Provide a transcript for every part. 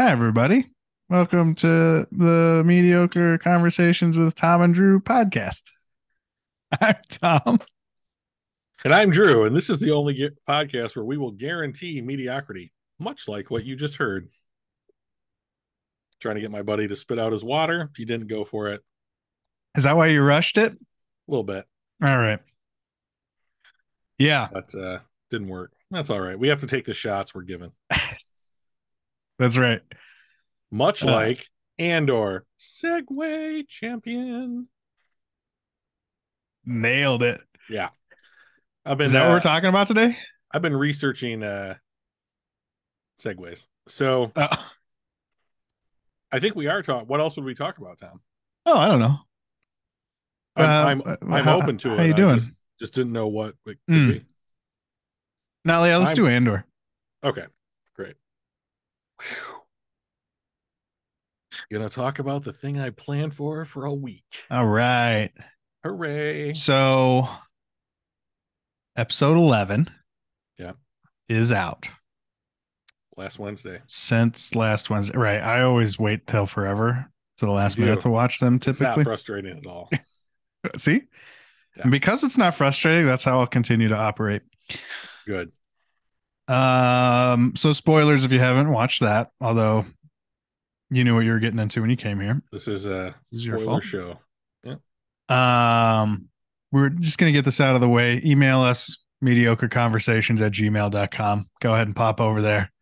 Hi, everybody. Welcome to the Mediocre Conversations with Tom and Drew podcast. I'm Tom. And I'm Drew, and this is the only ge- podcast where we will guarantee mediocrity, much like what you just heard. Trying to get my buddy to spit out his water. He didn't go for it. Is that why you rushed it? A little bit, All right. Yeah, but uh didn't work. That's all right. We have to take the shots we're given. that's right. Much Uh. like Andor, Segway champion. Nailed it. Yeah. I've been Is that what uh, we're talking about today? I've been researching uh segways. So Uh, I think we are talking. What else would we talk about, Tom? oh, I don't know. I'm Uh, I'm, uh, I'm how- open to it. how are you doing? Just, just didn't know what it could Mm. be. Now, yeah, let's I'm- do Andor. Okay. Whew. Gonna talk about the thing I planned for for a week. All right. Hooray! So, episode 11 Yeah. is out Last Wednesday. since last Wednesday. Right. I always wait till forever to the last minute to watch them It's not typically. frustrating at all. See? Yeah. And because it's not frustrating, that's how I'll continue to operate. Good. Um, so spoilers if you haven't watched that, although you knew what you were getting into when you came here. This is a This is your spoiler fault. show. Um, we're just gonna get this out of the way. Email us mediocreconversations at gmail.com. Go ahead and pop over there.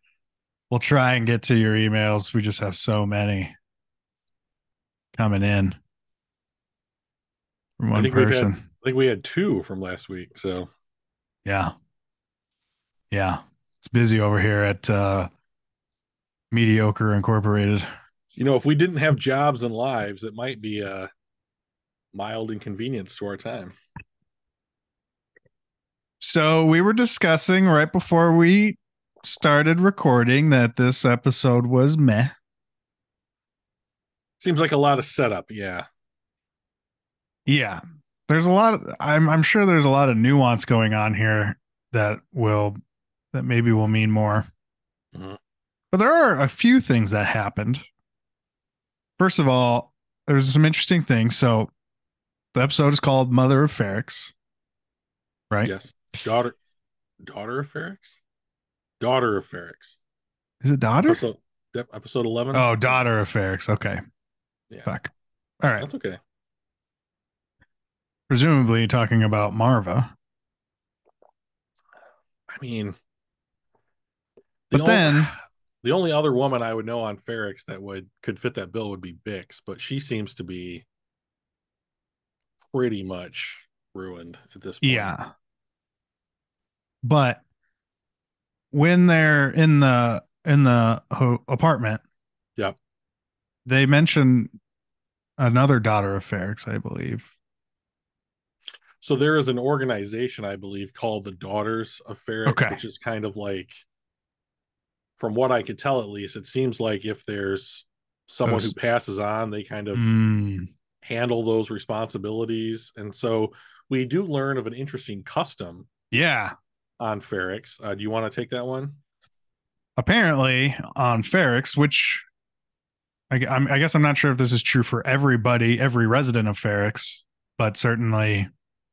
We'll try and get to your emails. We just have so many coming in from one we've person. had I think we had two from last week. So Yeah. Yeah. It's busy over here at uh Mediocre Incorporated. you know, if we didn't have jobs and lives, it might be a mild inconvenience to our time. So we were discussing right before we started recording that this episode was meh. Seems like a lot of setup. Yeah. Yeah. There's a lot of I'm I'm sure there's a lot of nuance going on here that will that maybe will mean more. Mhm. But there are a few things that happened. First of all, there's some interesting things. So the episode is called Mother of Ferrix. Right? Yes. Daughter daughter of Ferrix? Daughter of Ferrix. Is it daughter? Episode, episode 11. Oh, daughter of Ferrix. Okay. Yeah. Fuck. All right. That's okay. Presumably talking about Marva. I mean, But the then- only, the only other woman I would know on Ferrix that would could fit that bill would be Bix, but she seems to be pretty much ruined at this point. Yeah. But when they're in the in the ho- apartment, yeah, they mention another daughter of Ferrix, I believe. So there is an organization, I believe, called the Daughters of Ferrex, Okay. which is kind of like, from what I could tell, at least, it seems like if there's someone who passes on, they kind of Mm, handle those responsibilities. And so we do learn of an interesting custom yeah. on Ferrix. Uh, do you want to take that one? Apparently on Ferrix, which I, I'm, I guess I'm not sure if this is true for everybody, every resident of Ferrix, but certainly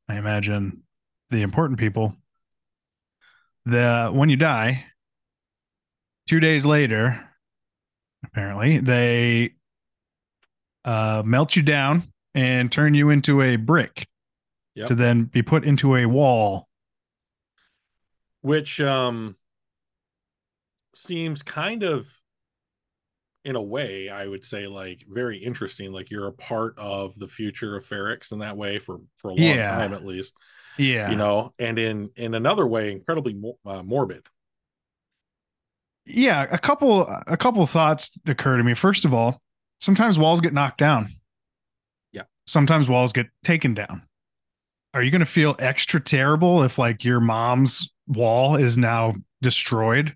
I imagine the important people. The when you die, two days later, apparently they uh, melt you down and turn you into a brick Yep. to then be put into a wall. Which um seems kind of in a way, I would say like very interesting. Like you're a part of the future of Ferrix in that way for for a long Yeah. time at least. Yeah, You know, and in in another way, incredibly uh, morbid. Yeah. A couple, a couple thoughts occur to me. First of all, sometimes walls get knocked down. Yeah. Sometimes walls get taken down. Are you going to feel extra terrible if like your mom's wall is now destroyed,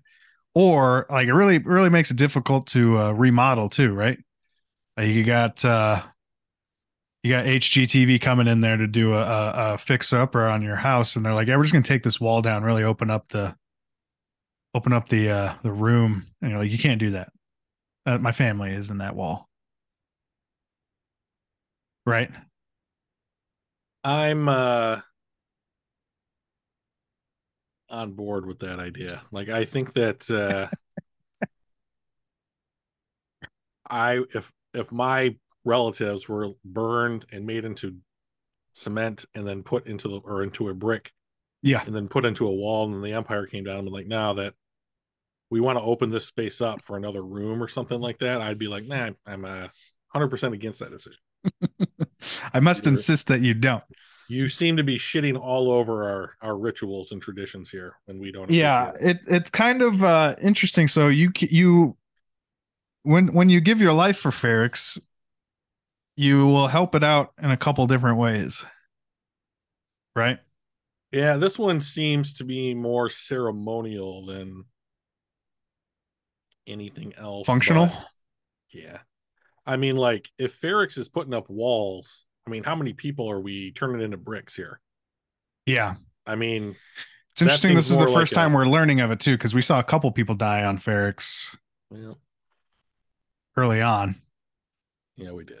or like it really, really makes it difficult to uh, remodel too, right? Like you got uh you got HGTV coming in there to do a, a, a fix upper on your house, and they're like, "Yeah, we're just gonna take this wall down, really open up the open up the uh the room," and you're like, "You can't do that." Uh, my family is in that wall. Right? I'm uh on board with that idea. Like I think that uh I if if my relatives were burned and made into cement and then put into the or into a brick Yeah. and then put into a wall and then the empire came down and was like now that we want to open this space up for another room or something like that i'd be like nah i'm uh 100% against that decision I must insist that you don't. you seem to be shitting all over our our rituals and traditions here and we don't Yeah, it it's kind of uh interesting. So you you when when you give your life for Ferrix, you will help it out in a couple different ways. Right? yeah this one seems to be more ceremonial than anything else Functional. yeah i mean like if Ferrix is putting up walls i mean how many people are we turning into bricks here Yeah. i mean It's interesting. This is the more like first a- time we're learning of it too, because we saw a couple people die on Ferrix well, early on, yeah we did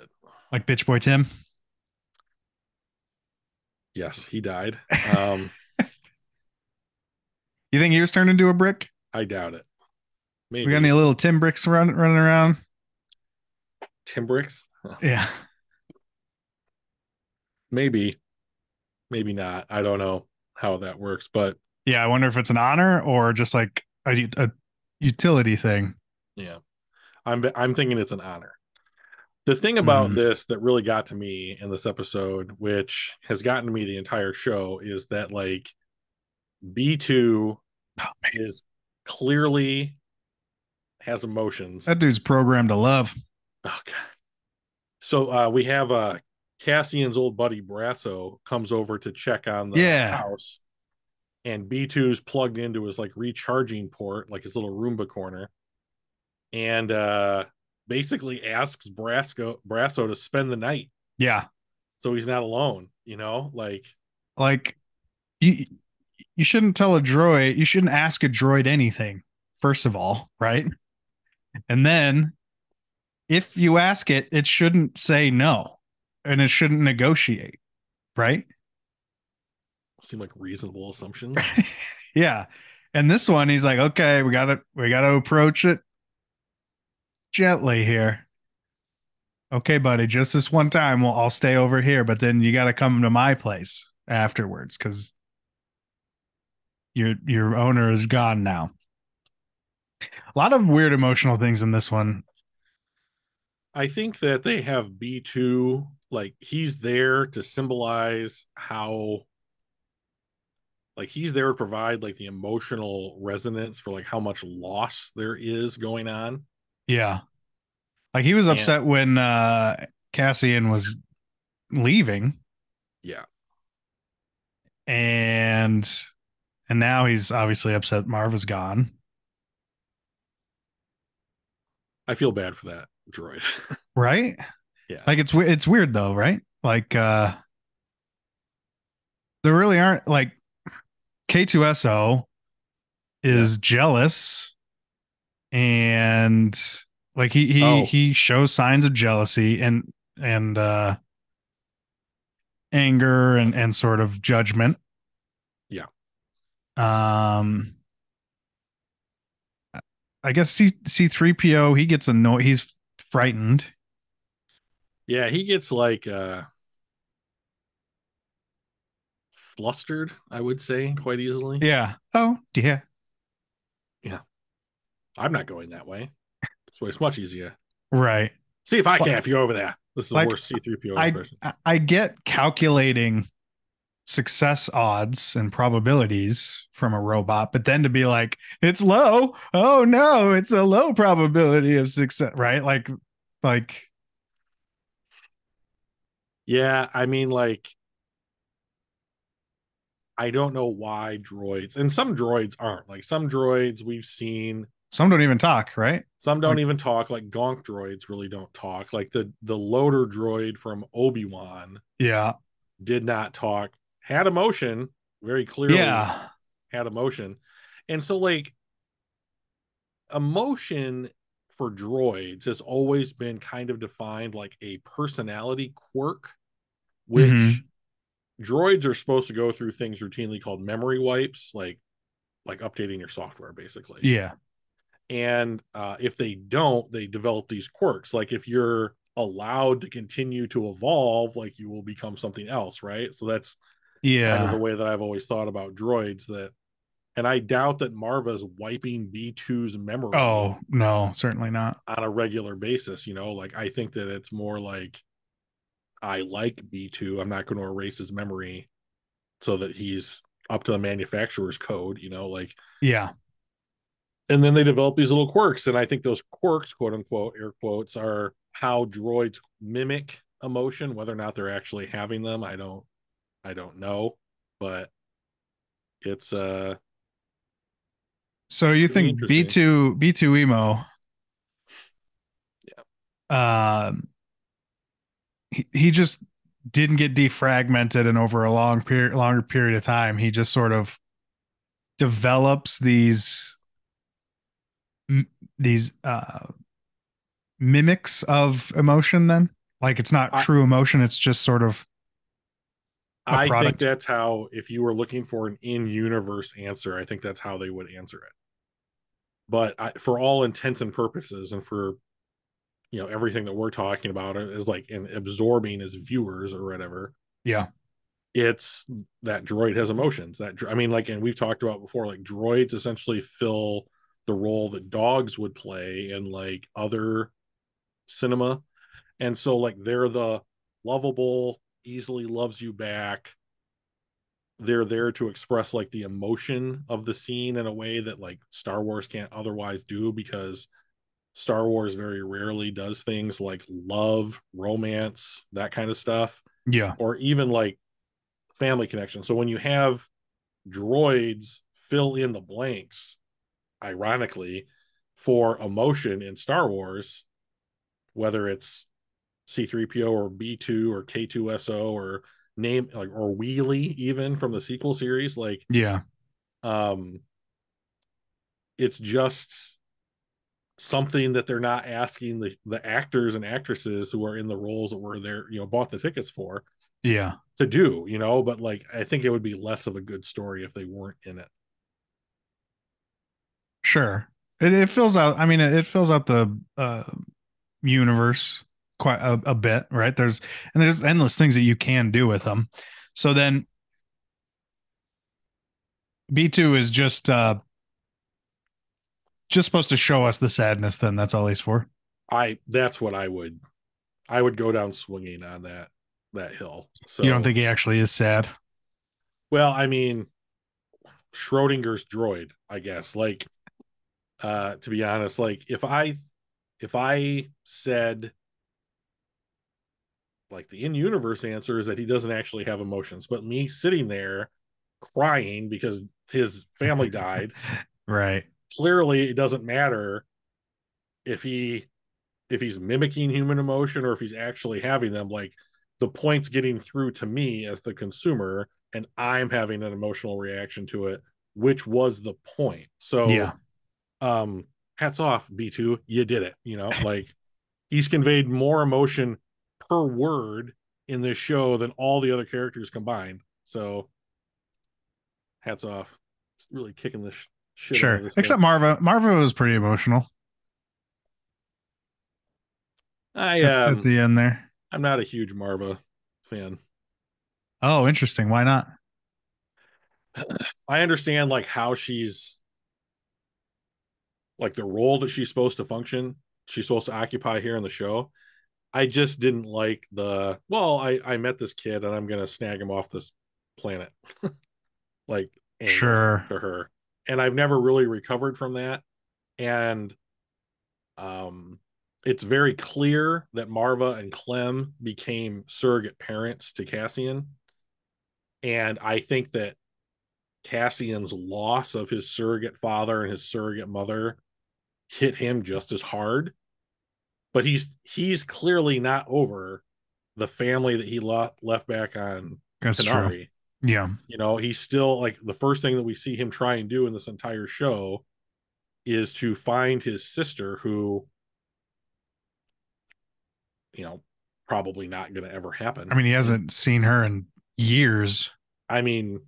like Bitch Boy Tim. yes he died um You think he was turned into a brick? i doubt it maybe We got any little Tim bricks run, running around? tim bricks Yeah. maybe maybe not i don't know how that works but Yeah. I wonder if it's an honor or just like a, a utility thing. Yeah. I'm I'm thinking it's an honor. The thing about Mhm. this that really got to me in this episode, which has gotten to me the entire show, is that like B2 Oh, is clearly has emotions. That dude's programmed to love. Oh god. So uh we have uh Cassian's old buddy Brasso comes over to check on the Yeah. house. And B2's plugged into his like recharging port, like his little Roomba corner. And uh basically asks Brasco Brasso to spend the night Yeah. so he's not alone, you know? Like Like you you shouldn't tell a droid, you shouldn't ask a droid anything, first of all, right? And then if you ask it, it shouldn't say no and it shouldn't negotiate, right? seem like reasonable assumptions. yeah. And this one, he's like, okay, we gotta we gotta approach it gently here. Okay, buddy, just this one time, we'll I'll stay over here, but then you gotta come to my place afterwards because your your owner is gone now. A lot of weird emotional things in this one. I think that they have B2 like he's there to symbolize how like he's there to provide like the emotional resonance for like how much loss there is going on. Yeah. Like he was upset when uh Cassian was leaving. Yeah. And and now he's obviously upset Marva's gone. I feel bad for that droid. Right? yeah. Like it's it's weird though, right? Like uh there really aren't like K2SO is jealous and like he he Oh. he shows signs of jealousy and and uh anger and and sort of judgment. Yeah. Um I guess C C3PO he gets annoyed he's frightened. yeah, he gets like uh flustered, I would say, quite easily. Yeah. Oh dear. Yeah, I'm not going that way. So it's much easier. Right. See if I Like- can if you're over there. This is the like, worst C3PO I, impression. I I get calculating success odds and probabilities from a robot, but then to be like, it's low. Oh no, it's a low probability of success, right? Like, like, Yeah, I mean, like, I don't know why droids, and some droids aren't. Like, some droids we've seen, some don't even talk, right? some don't Like- even talk. Like, Gonk droids really don't talk. Like, the the loader droid from Obi Wan Yeah. did not talk, had emotion, very clearly Yeah. had emotion. And so, like, emotion for droids has always been kind of defined like a personality quirk, which Mhm. droids are supposed to go through things routinely called memory wipes, like like updating your software basically. Yeah. And uh, if they don't, they develop these quirks. Like if you're allowed to continue to evolve, like you will become something else, right? So that's Yeah. kind of the way that I've always thought about droids. That, and I doubt that Marva's wiping B2's memory oh, no, certainly not. on a regular basis. You know, like I think that it's more like I like B2. I'm not going to erase his memory so that he's up to the manufacturer's code. You know, like Yeah. and then they develop these little quirks and i think those quirks quote unquote air quotes are how droids mimic emotion whether or not they're actually having them i don't i don't know but it's uh So you think B2 B two emo? Yeah. Um, he, he just didn't get defragmented, and over a long period, longer period of time, he just sort of develops these these uh mimics of emotion. Then, like it's not I- true emotion; it's just sort of i product. think that's how if you were looking for an in-universe answer i think that's how they would answer it. But I, for all intents and purposes and for you know everything that we're talking about uh, is like and absorbing as viewers or whatever yeah, it's that droid has emotions that i mean like and we've talked about before like droids essentially fill the role that dogs would play in like other cinema. And so like they're the lovable easily loves you back. They're there to express like the emotion of the scene in a way that like star wars can't otherwise do because star wars very rarely does things like love romance that kind of stuff. Yeah, or even like family connection. So when you have droids fill in the blanks, ironically, for emotion in Star Wars, whether it's C3PO or B2 or K2SO or name like or Wheelie even from the sequel series, like yeah, um it's just something that they're not asking the the actors and actresses who are in the roles that were there, you know, bought the tickets for yeah. to do, you know, but like I think it would be less of a good story if they weren't in it. Sure. It, it fills out. I mean, it, it fills out the uh, universe quite a, a bit, right? There's and there's endless things that you can do with them. So then, B two is just uh, just supposed to show us the sadness. Then that's all he's for. I that's what I would I would go down swinging on that that hill. So you don't think he actually is sad? well, I mean Schrodinger's droid, I guess. Like uh to be honest, like if I if I said like the in-universe answer is that he doesn't actually have emotions, but me sitting there crying because his family died Right. clearly it doesn't matter if he if he's mimicking human emotion or if he's actually having them like the point's getting through to me as the consumer and i'm having an emotional reaction to it which was the point so Yeah. um hats off b2 you did it you know like he's conveyed more emotion per word in this show than all the other characters combined so hats off It's really kicking this sh- shit Sure. this thing. Except Marva. Marva was pretty emotional I um at the end there. I'm not a huge Marva fan. Oh, interesting. Why not? I understand like how she's like the role that she's supposed to function, she's supposed to occupy here in the show. I just didn't like the well, I I met this kid and I'm gonna snag him off this planet. like Sure. to her. And I've never really recovered from that. And um it's very clear that Marva and Clem became surrogate parents to Cassian. And I think that Cassian's loss of his surrogate father and his surrogate mother hit him just as hard. But he's he's clearly not over the family that he lo- left back on That's true. Yeah. You know, he's still like the first thing that we see him try and do in this entire show is to find his sister who you know, probably not going to ever happen. I mean, he hasn't seen her in years. I mean,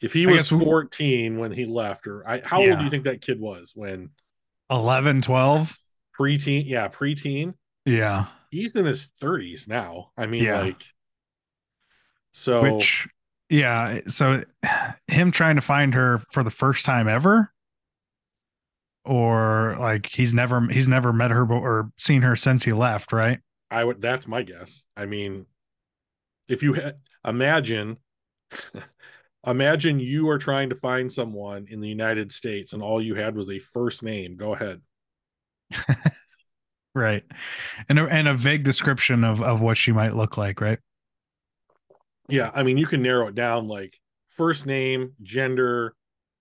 if he was guess we- 14 when he left, or I, how old do you think that kid was when 11, 12. Preteen? Yeah, preteen. Yeah. He's in his 30s now. I mean, Yeah. like, so Which, yeah. So him trying to find her for the first time ever, or like he's never he's never met her or seen her since he left, right? I would. That's my guess. I mean, if you had imagine, imagine you are trying to find someone in the United States, and all you had was a first name. Go ahead. Right. And a, and a vague description of of what she might look like, right? Yeah, I mean, you can narrow it down like first name, gender,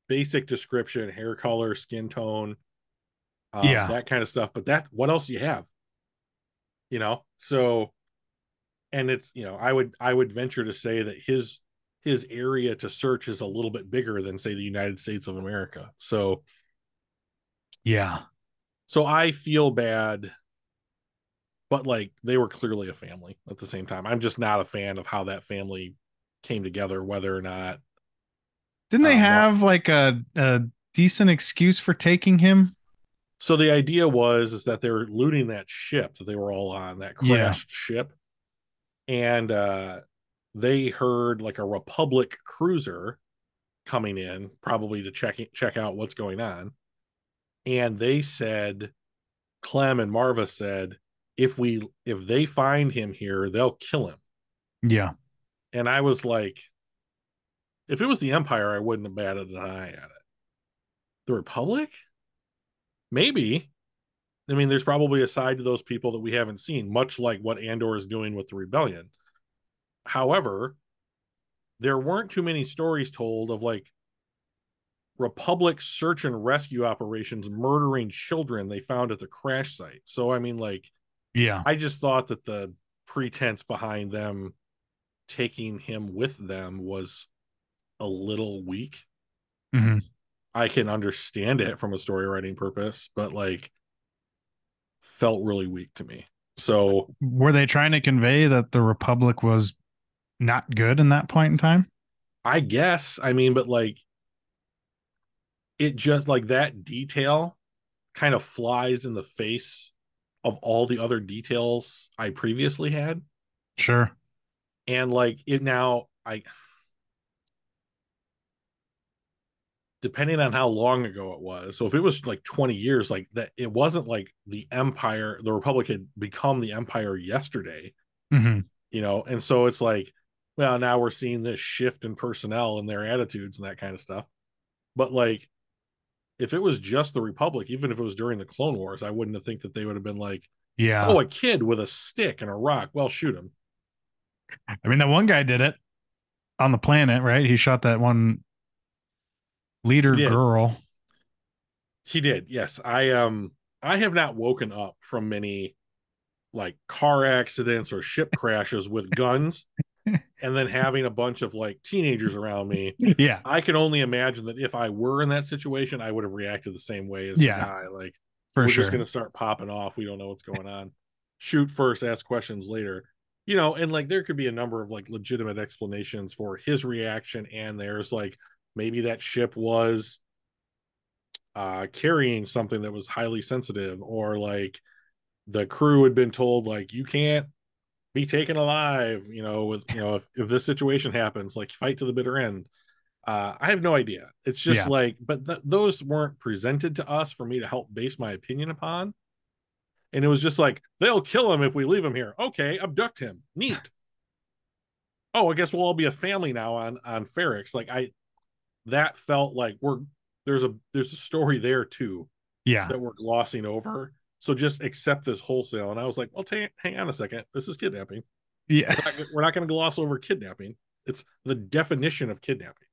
basic description, hair color, skin tone, um, Yeah. that kind of stuff. But that, what else do you have? You know, so, and it's you know, I would I would venture to say that his his area to search is a little bit bigger than say the United States of America. So, Yeah. So I feel bad. But like they were clearly a family at the same time. I'm just not a fan of how that family came together, whether or not Didn't they Um, have like a a decent excuse for taking him? So the idea was is that they were looting that ship that they were all on, that Yeah. crashed ship. And uh they heard like a Republic cruiser coming in, probably to check check out what's going on. And they said Clem and Marva said, if we if they find him here, they'll kill him. Yeah. And I was like, if it was the Empire, I wouldn't have batted an eye at it. The Republic? Maybe. I mean, there's probably a side to those people that we haven't seen, much like what Andor is doing with the rebellion. However, there weren't too many stories told of like Republic search and rescue operations murdering children they found at the crash site. So, I mean, like, Yeah. I just thought that the pretense behind them taking him with them was a little weak. hmm I can understand it from a story writing purpose, but like felt really weak to me. So Were they trying to convey that the Republic was not good in that point in time? I guess, I mean, but like it just like that detail kind of flies in the face of all the other details I previously had. Sure. and like it now i depending on how long ago it was so if it was like 20 years like that it wasn't like the empire the republic had become the empire yesterday hmm you know and so it's like well now we're seeing this shift in personnel and their attitudes and that kind of stuff but like if it was just the republic even if it was during the clone wars i wouldn't have think that they would have been like Yeah. oh a kid with a stick and a rock well shoot him I mean, that one guy did it on the planet, right? He shot that one leader He girl. He did. Yes. I um I have not woken up from many like car accidents or ship crashes with guns and then having a bunch of like teenagers around me. Yeah. I can only imagine that if I were in that situation, I would have reacted the same way as Yeah, the guy. Like For we're sure. just gonna start popping off. We don't know what's going on. Shoot first, ask questions later. You know, and like there could be a number of like legitimate explanations for his reaction and theirs. Like maybe that ship was uh carrying something that was highly sensitive, or like the crew had been told like you can't be taken alive, you know, with you know, if, if this situation happens, like fight to the bitter end. Uh, I have no idea. It's just Yeah. like, but th- those weren't presented to us for me to help base my opinion upon. And it was just like, they'll kill him if we leave him here. Okay, abduct him. Neat. oh, I guess we'll all be a family now on on Ferrix. Like I, that felt like we're there's a there's a story there too yeah. that we're glossing over. So just accept this wholesale. And I was like, well, ta hang on a second. This is kidnapping. Yeah. We're not, we're not going to gloss over kidnapping. It's the definition of kidnapping.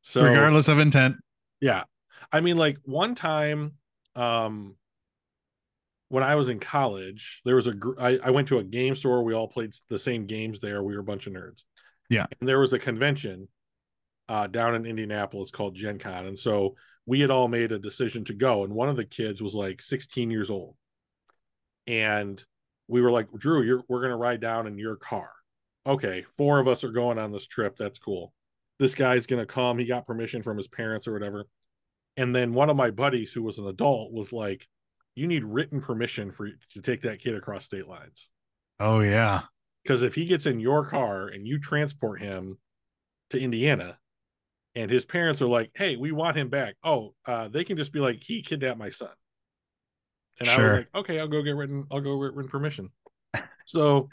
So Regardless of intent. yeah. I mean, like one time, um, when I was in college, there was a gr- I, I went to a game store. We all played the same games there. We were a bunch of nerds. Yeah. And there was a convention uh, down in Indianapolis called Gen Con. And so we had all made a decision to go. And one of the kids was like 16 years old. And we were like, Drew, you're we're gonna ride down in your car. Okay, four of us are going on this trip. That's cool. This guy's gonna come. He got permission from his parents or whatever. And then one of my buddies, who was an adult, was like, "You need written permission for to take that kid across state lines." Oh yeah. Because if he gets in your car and you transport him to Indiana, and his parents are like, "Hey, we want him back," oh, uh, they can just be like, "He kidnapped my son," and I was like, "Okay, I'll go get written. I'll go get written permission." So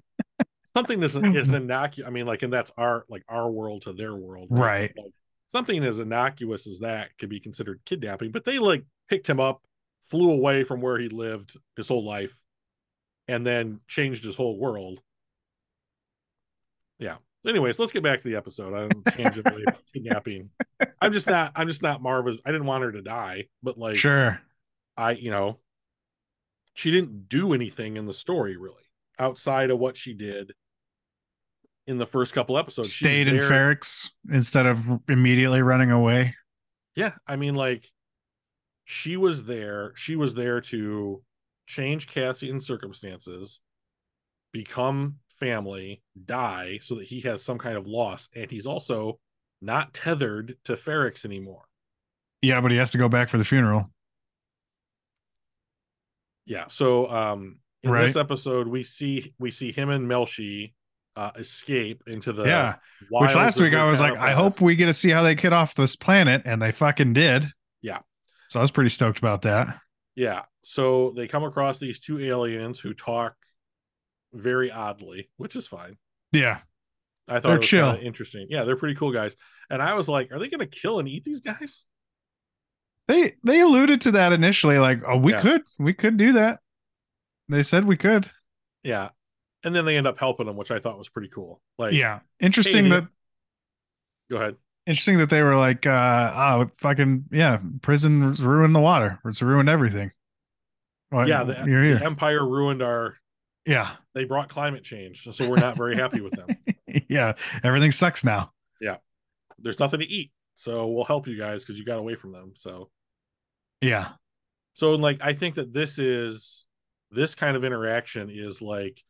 something is is innocuous. I mean, like, and that's our like our world to their world, Right. Like, something as innocuous as that could be considered kidnapping, but they like picked him up, flew away from where he lived his whole life, and then changed his whole world. Yeah. Anyways, let's get back to the episode. I'm tangentially about kidnapping. I'm just not. I'm just not Marva's. I didn't want her to die, but like, Sure. I, you know, she didn't do anything in the story really outside of what she did in the first couple episodes. Stayed in Ferrix instead of immediately running away. Yeah, I mean, like, she was there. She was there to change Cassian's circumstances, become family, die, so that he has some kind of loss, and he's also not tethered to Ferrix anymore. Yeah, but he has to go back for the funeral. Yeah. So, um, in Right. this episode, we see we see him and Melshi uh, escape into the yeah. Which last week I was like, I hope we get to see how they get off this planet, and they fucking did. Yeah. So I was pretty stoked about that. Yeah. So they come across these two aliens who talk very oddly, which is fine. Yeah. I thought They're it was chill. interesting. Yeah, they're pretty cool guys. And I was like, are they going to kill and eat these guys? They they alluded to that initially, like, oh, we Yeah. could, we could do that. They said we could. Yeah. And then they end up helping them, which I thought was pretty cool. Like, yeah. Interesting Hey, that go ahead. interesting that they were like, uh, oh, fucking yeah, prison ruined the water. It's ruined everything. Well, yeah, the, you're here. the Empire ruined our. yeah, They brought climate change, so we're not very happy with them. yeah. Everything sucks now. Yeah, there's nothing to eat, so we'll help you guys because you got away from them. So, Yeah, so like, I think that this is this kind of interaction is like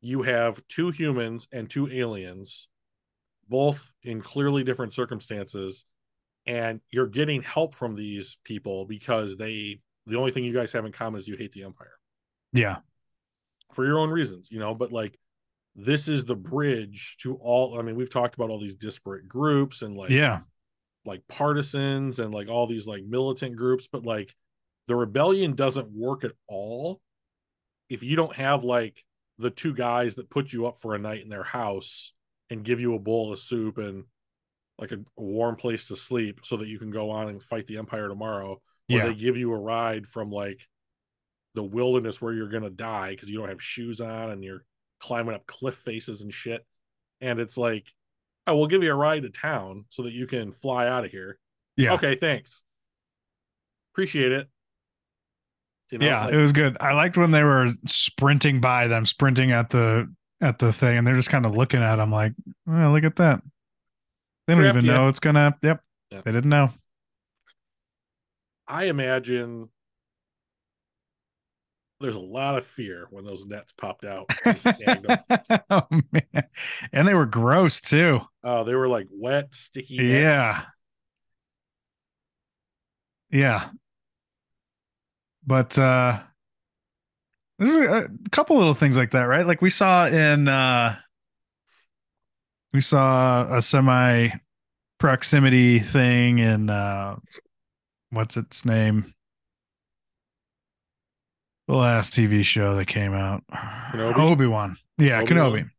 you have two humans and two aliens, both in clearly different circumstances, and you're getting help from these people because they the only thing you guys have in common is you hate the Empire. yeah, for your own reasons, you know, but like this is the bridge to all I mean, we've talked about all these disparate groups and like yeah, like partisans and like all these like militant groups, but like the rebellion doesn't work at all if you don't have like the two guys that put you up for a night in their house and give you a bowl of soup and like a, a warm place to sleep so that you can go on and fight the empire tomorrow or yeah, they give you a ride from like the wilderness where you're gonna die because you don't have shoes on and you're climbing up cliff faces and shit. And it's like, oh, we'll give you a ride to town so that you can fly out of here. yeah. Okay, thanks. Appreciate it. You know, yeah, like- it was good. I liked when they were sprinting by them, sprinting at the at the thing, and they're just kind of looking at them like, oh, look at that. They don't even know it's gonna. Yep, Yeah. they didn't know. I imagine there's a lot of fear when those nets popped out. and oh man, and they were gross too. Oh, they were like wet, sticky. nets. Yeah, yeah. But uh there's a, a couple little things like that, right? Like we saw in uh we saw a semi proximity thing in uh what's its name? The last TV show that came out. Obi-Wan. Yeah, Obi-Wan? Kenobi.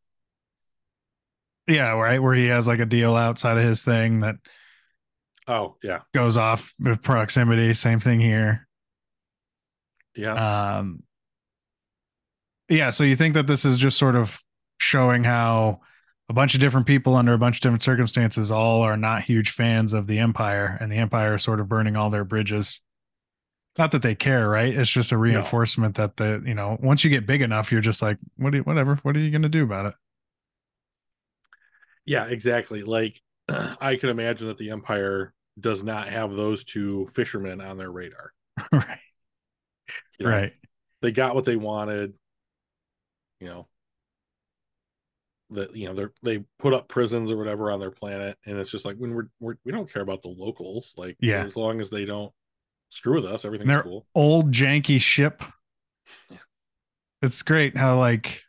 Yeah, right. Where he has like a deal outside of his thing that Oh, yeah. goes off with proximity. Same thing here. Yeah. Um, yeah. So you think that this is just sort of showing how a bunch of different people under a bunch of different circumstances all are not huge fans of the Empire, and the Empire is sort of burning all their bridges. Not that they care, right? It's just a reinforcement that the you know once you get big enough, you're just like, what? Do you, whatever. What are you going to do about it? Yeah, exactly. Like I can imagine that the Empire does not have those two fishermen on their radar. right. you know? Right. They got what they wanted. you know that you know they're they put up prisons or whatever on their planet and it's just like when we're, we're we don't care about the locals like Yeah. as long as they don't screw with us everything's They're- cool Old janky ship. Yeah. It's great how like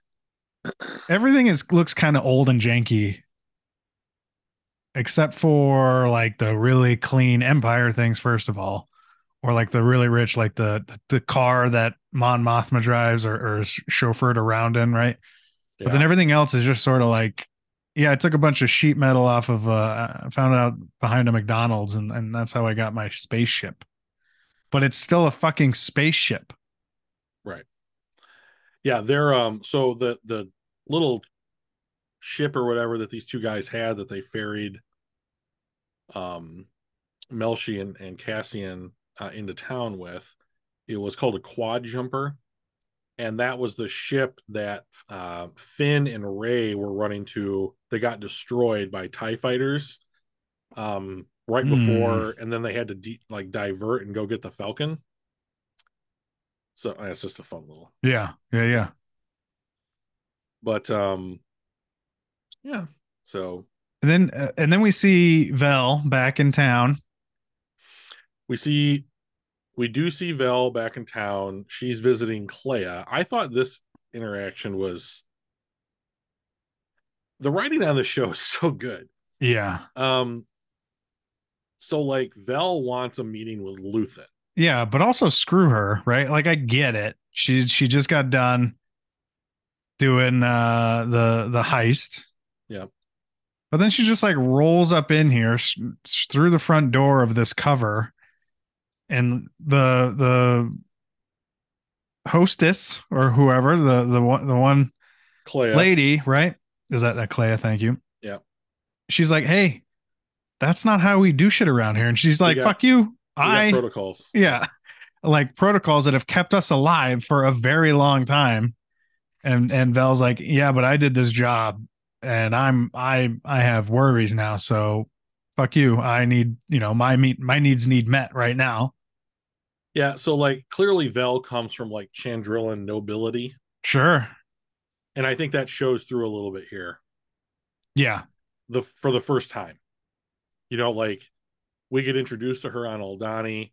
everything is looks kind of old and janky. Except for like the really clean Empire things, first of all. Or like the really rich, like the the car that Mon Mothma drives or, or is chauffeured around in, right? But then everything else is just sort of like, yeah, I took a bunch of sheet metal off of, uh, I found it out behind a McDonald's, and, and that's how I got my spaceship. But it's still a fucking spaceship. Right. Yeah they're um so the the little ship or whatever that these two guys had that they ferried um melshi and, and cassian uh, into town with it was called a quad jumper and that was the ship that uh finn and Rey were running to they got destroyed by tie fighters um right Hmm. before and then they had to de- like divert and go get the falcon so it's just a fun little Yeah, yeah, yeah. but um yeah so And then uh, and then we see Vel back in town. we see we do see Vel back in town she's visiting Kleya I thought this interaction was the writing on the show is so good Yeah, um so like Vel wants a meeting with Luthen yeah, but also screw her, right? Like I get it. She's she just got done doing uh the the heist. Yep. But then she just like rolls up in here s- s- through the front door of this cover, and the the hostess or whoever the the one the one Kleya lady, right? Is that that Kleya? Thank you. Yeah. She's like, hey, that's not how we do shit around here, and she's like, got- fuck you. I protocols yeah, like protocols that have kept us alive for a very long time. And and Vel's like, yeah, but I did this job, and I'm I I have worries now, so fuck you. I need you know my meet my needs need met right now. yeah so like clearly Vel comes from like Chandrilan nobility Sure. and I think that shows through a little bit here Yeah. the for the first time. You know, like we get introduced to her on Aldhani.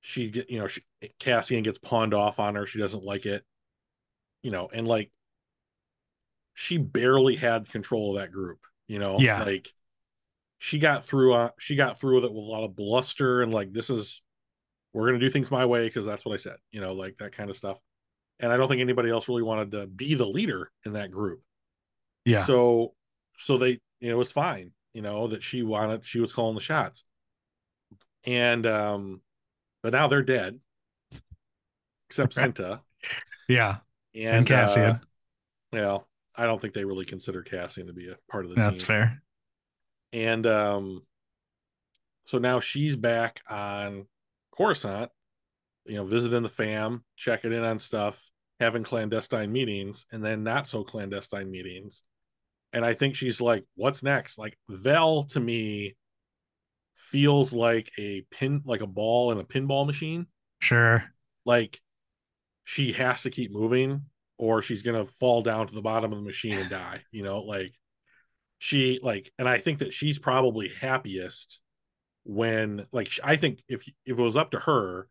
She get you know, she, Cassian gets pawned off on her. She doesn't like it. You know, and like she barely had control of that group. You know, Yeah. like she got through. Uh, she got through with it with a lot of bluster and like this is we're gonna do things my way because that's what I said. You know, like that kind of stuff. And I don't think anybody else really wanted to be the leader in that group. Yeah. So so they you know it was fine, you know, that she wanted she was calling the shots. And um but now they're dead. Except. Cinta. yeah. And, And Cassian. Uh, well, I don't think they really consider Cassian to be a part of the team. That's team. fair. And um so now she's back on Coruscant, you know, visiting the fam, checking in on stuff, having clandestine meetings, and then not so clandestine meetings. And I think she's like, what's next? Like Vel to me feels like a pin like a ball in a pinball machine. Sure. Like she has to keep moving or she's gonna fall down to the bottom of the machine and die, you know, like she like and i think that she's probably happiest when like i think if if it was up to her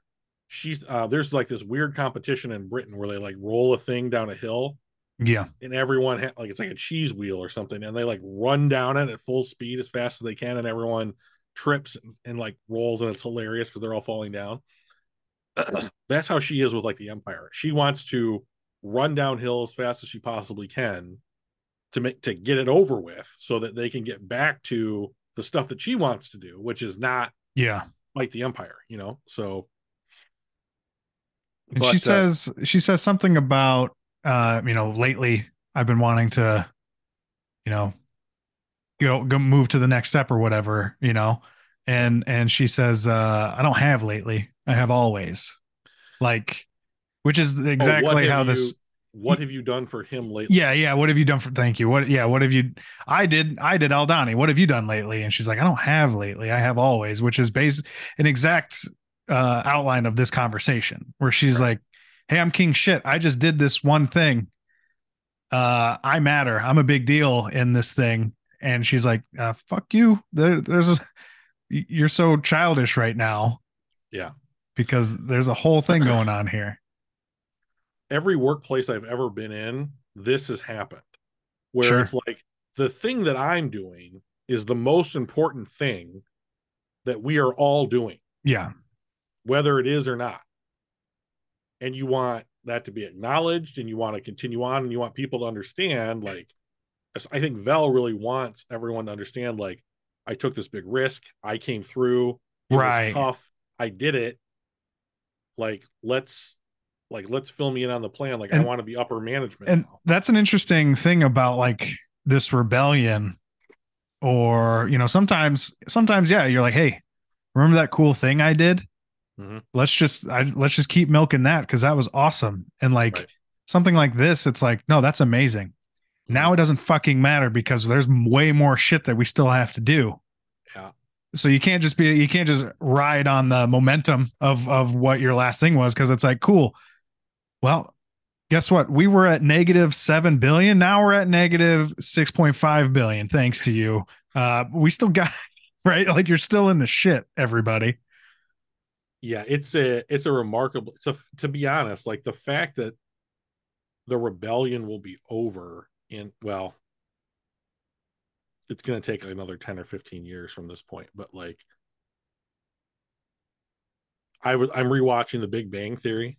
she's uh there's like this weird competition in britain where they like roll a thing down a hill Yeah. and everyone ha- like it's like a cheese wheel or something and they like run down it at full speed as fast as they can and everyone trips and, and like rolls and it's hilarious because they're all falling down that's how she is with like the empire she wants to run downhill as fast as she possibly can to make to get it over with so that they can get back to the stuff that she wants to do which is not Yeah. fight the empire you know so And But, she uh, says she says something about uh, you know, lately I've been wanting to, you know, go go move to the next step or whatever, you know. And and she says, uh, I don't have lately. I have always. Like which is oh, exactly have how you- this what have you done for him lately yeah, yeah. What have you done for thank you? What yeah, what have you I did I did Aldhani. What have you done lately? And she's like, I don't have lately. I have always, which is based an exact uh outline of this conversation where she's Right. like, Hey, I'm king shit. I just did this one thing uh, I matter. I'm a big deal in this thing. And she's like, uh, fuck you. There, there's a, you're so childish right now. Yeah. Because there's a whole thing going on here. Every workplace I've ever been in, this has happened. Where Sure. it's like the thing that I'm doing is the most important thing that we are all doing, Yeah. whether it is or not. And you want that to be acknowledged and you want to continue on and you want people to understand like I think Vel really wants everyone to understand like I took this big risk, I came through, it Right. was tough, I did it. Like let's like let's fill me in on the plan. Like I want to be upper management And now. that's an interesting thing about like this rebellion. Or, you know, sometimes, sometimes, yeah, you're like, hey, remember that cool thing I did? Mhm. Let's just, I, let's just keep milking that because that was awesome. And like Right. something like this, it's like, no, that's amazing. Now it doesn't fucking matter because there's way more shit that we still have to do. Yeah. So you can't just be you can't just ride on the momentum of of what your last thing was because it's like cool. Well, guess what? We were at negative 7 billion. Now we're at negative 6.5 billion thanks to you. Uh we still got right like you're still in the shit everybody. Yeah it's a it's a remarkable so to be honest like the fact that the rebellion will be over in well it's going to take another 10 or 15 years from this point but like i was i'm rewatching the big bang theory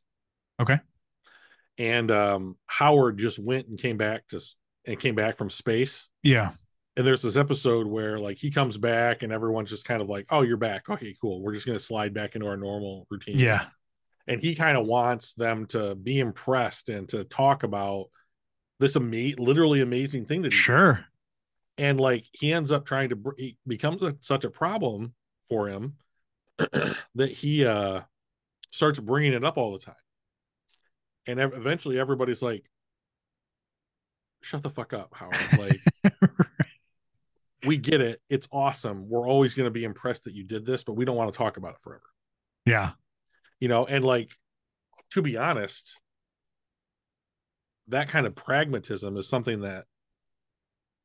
Okay. and um howard just went and came back to and came back from space Yeah. And there's this episode where like he comes back and everyone's just kind of like oh you're back okay cool we're just going to slide back into our normal routine Yeah. and he kind of wants them to be impressed and to talk about this ama- literally amazing thing that did. Sure. and like he ends up trying to br- he becomes a, such a problem for him that he uh starts bringing it up all the time and ev- eventually everybody's like shut the fuck up howard like we get it it's awesome we're always going to be impressed that you did this but we don't want to talk about it forever yeah. you know and like to be honest that kind of pragmatism is something that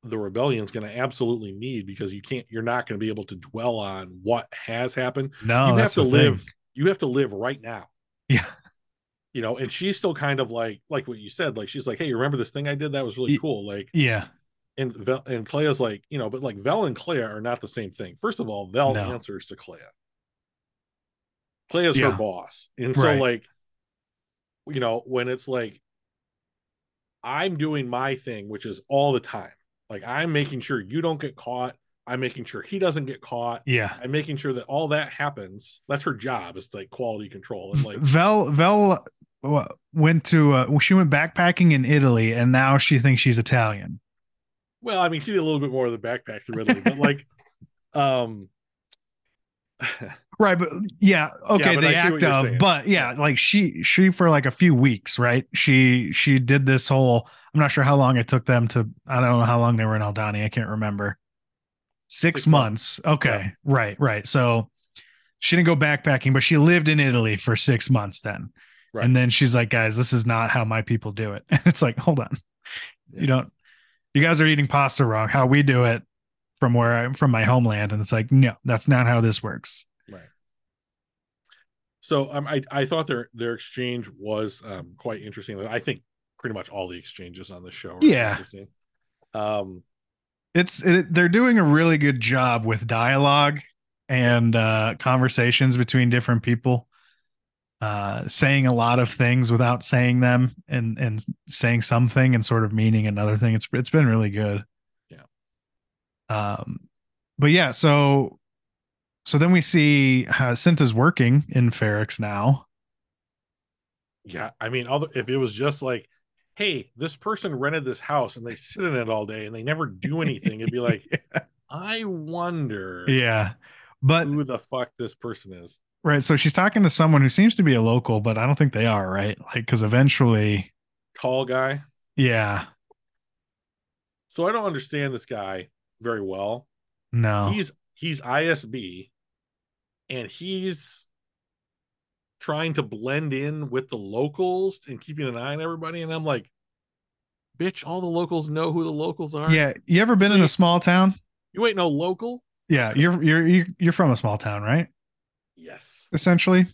the rebellion's going to absolutely need because you can't you're not going to be able to dwell on what has happened No, you have to live thing. you have to live right now Yeah. you know and she's still kind of like like what you said like she's like hey you remember this thing i did that was really cool like Yeah. And Vel, and Kleya's like you know but like Vel and Kleya are not the same thing. First of all Vel No. answers to Kleya. Kleya's Yeah. her boss. And so like you know when it's like i'm doing my thing which is all the time. Like i'm making sure you don't get caught. I'm making sure he doesn't get caught. Yeah. i'm making sure that all that happens. That's her job is like quality control. And like Vel Vel uh, went to uh, she went backpacking in Italy and now she thinks she's Italian. Well i mean she did a little bit more of the backpack through italy but like um Right, but yeah, okay, but I the act saying. but yeah, like she she for like a few weeks, right? She she did this whole. I'm not sure how long it took them to. I don't know how long they were in Aldhani. I can't remember. Six, Six months. Okay, right, right. So she didn't go backpacking, but she lived in Italy for six months then. Right. And then she's like, guys, this is not how my people do it. And it's like, hold on, Yeah. you don't. You guys are eating pasta wrong. How we do it from where I'm from my homeland, and it's like, no, that's not how this works. Right. So um, I I thought their their exchange was um, quite interesting. I think pretty much all the exchanges on the show. Are Yeah. Um. it's it, they're doing a really good job with dialogue and uh conversations between different people uh saying a lot of things without saying them and and saying something and sort of meaning another thing it's it's been really good Yeah. um but yeah so so then we see uh Cinta's working in Ferrix now Yeah. I mean, other if it was just like, hey, this person rented this house and they sit in it all day and they never do anything, it'd be like, I wonder yeah but who the fuck this person is. Right so she's talking to someone who seems to be a local but I don't think they are right like cuz eventually Tall guy. yeah So I don't understand this guy very well. no he's he's ISB and he's trying to blend in with the locals and keeping an eye on everybody and I'm like bitch, all the locals know who the locals are. Yeah, you ever been in a small town? You ain't no local? Yeah, you're you're you're from a small town, right? Yes. Essentially.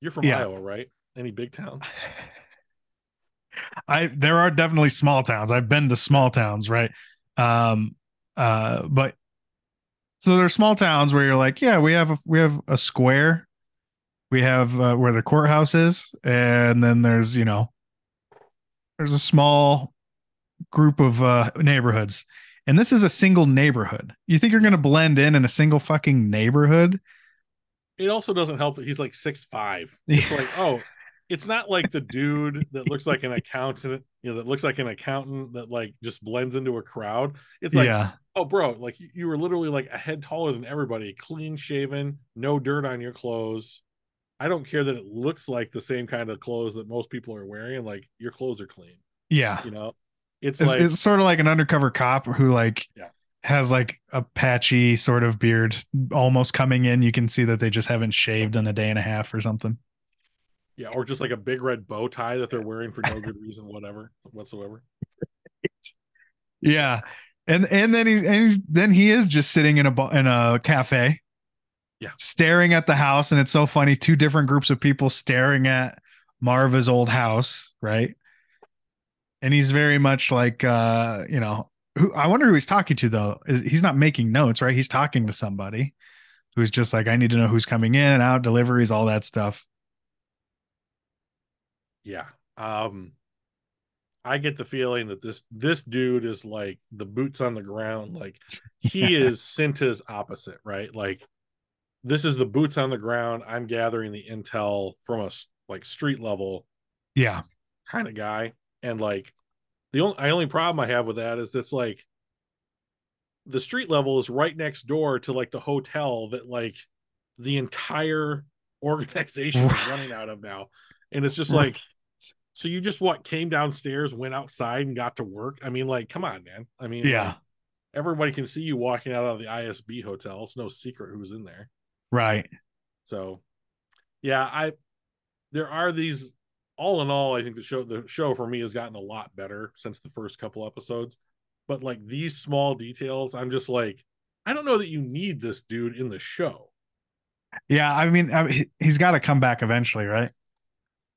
You're from Yeah. Iowa, right? Any big towns? I there are definitely small towns. I've been to small towns, right? Um uh but so there's small towns where you're like, yeah, we have a we have a square. We have uh, where the courthouse is and then there's, you know, there's a small group of uh neighborhoods. And this is a single neighborhood. You think you're going to blend in in a single fucking neighborhood? It also doesn't help that he's like six five. It's like, oh, it's not like the dude that looks like an accountant, you know, that looks like an accountant that like just blends into a crowd. It's like, yeah. oh, bro, like you, were literally like a head taller than everybody, clean shaven, no dirt on your clothes. I don't care that it looks like the same kind of clothes that most people are wearing. Like your clothes are clean, Yeah. you know. It's, It's, like it's sort of like an undercover cop who like Yeah. Has like a patchy sort of beard almost coming in. You can see that they just haven't shaved in a day and a half or something. yeah, or just like a big red bow tie that they're wearing for no good reason, whatever whatsoever. Yeah. And and then he and he's then he is just sitting in a in a cafe. Yeah. Staring at the house and it's so funny two different groups of people staring at Maarva's old house, right? And he's very much like uh, you know, who I wonder who he's talking to though. Is he's not making notes, right? He's talking to somebody who's just like I need to know who's coming in and out, deliveries, all that stuff. Yeah. Um I get the feeling that this this dude is like the boots on the ground. Like he Yeah. is Cinta's opposite, right? Like this is the boots on the ground. I'm gathering the intel from a like street level Yeah. kind of guy. And like the only I only problem I have with that is it's like the street level is right next door to like the hotel that like the entire organization is running out of now. And it's just like so you just what came downstairs, went outside, and got to work. I mean, like, come on, man. I mean, Yeah. like, everybody can see you walking out of the ISB hotel. It's no secret who's in there. Right. So, yeah, I there are these. All in all, I think the show the show for me has gotten a lot better since the first couple episodes. But like these small details, I'm just like, I don't know that you need this dude in the show. Yeah. I mean, I, he- he's got to come back eventually, right?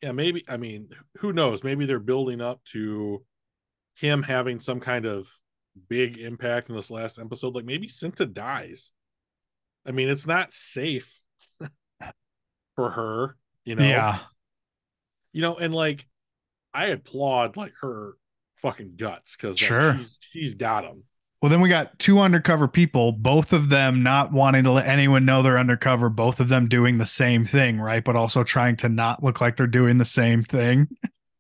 yeah maybe i mean who knows maybe they're building up to him having some kind of big impact in this last episode like maybe Cinta dies i mean it's not safe for her you know Yeah. You know and like i applaud like her fucking guts because like, Sure. she's she's got them. Well, then we got two undercover people, both of them not wanting to let anyone know they're undercover, both of them doing the same thing, right? But also trying to not look like they're doing the same thing.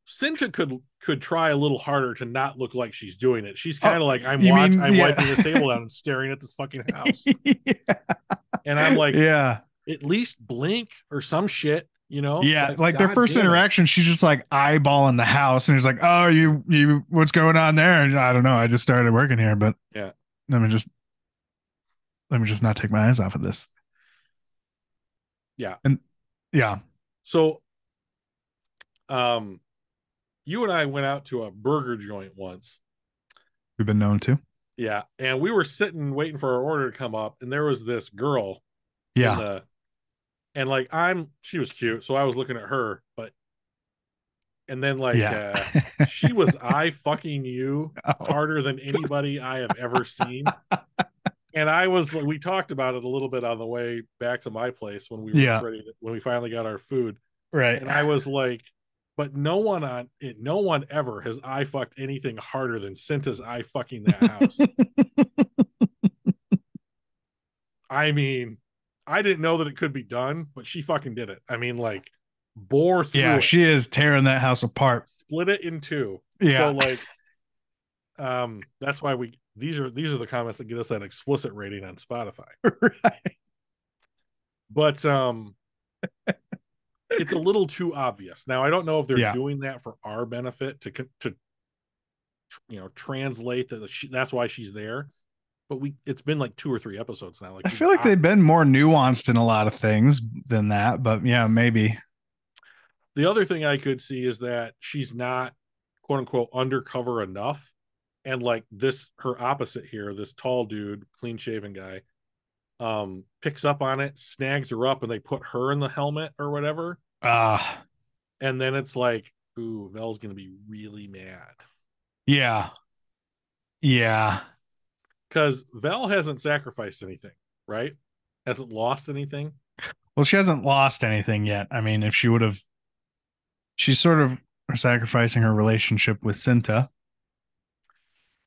Cinta could could try a little harder to not look like she's doing it. She's oh, kind of like I'm Oh, you watching, mean- I'm yeah. wiping this table down and staring at this fucking house, yeah. and I'm like, yeah. at least blink or some shit, you know? Yeah. Like their God first damn interaction, she's just like eyeballing the house and he's like, Oh, you, you, what's going on there? And I don't know. I just started working here, but Yeah. let me just, let me just not take my eyes off of this. Yeah. And yeah. So, um, you and I went out to a burger joint once. We've been known to. Yeah, and we were sitting waiting for our order to come up, and there was this girl. Yeah. And like I'm, she was cute, so I was looking at her, but, and then like yeah. uh, she was I fucking you Oh. harder than anybody I have ever seen. And I was we talked about it a little bit on the way back to my place when we were Yeah. ready to, when we finally got our food. right. And I was like, but no one on it, no one ever has I fucked anything harder than Cinta's I fucking that house. I mean, I didn't know that it could be done, but she fucking did it. I mean, like bore through yeah, it, she is tearing that house apart. split it in two. Yeah. So like um that's why we these are these are the comments that get us that explicit rating on Spotify. right. But um it's a little too obvious. Now I don't know if they're Yeah. doing that for our benefit to to you know translate that she, that's why she's there. But we it's been like two or three episodes now. Like I feel like got- they've been more nuanced in a lot of things than that, but yeah, maybe. the other thing I could see is that she's not quote unquote undercover enough. And like this, her opposite here, this tall dude, clean shaven guy, um, picks up on it, snags her up, and they put her in the helmet or whatever. Ah, And then it's like, ooh, Vel's gonna be really mad. yeah. Yeah. Because Vel hasn't sacrificed anything, right? Hasn't lost anything. Well, she hasn't lost anything yet. I mean, if she would have, she's sort of sacrificing her relationship with Cinta.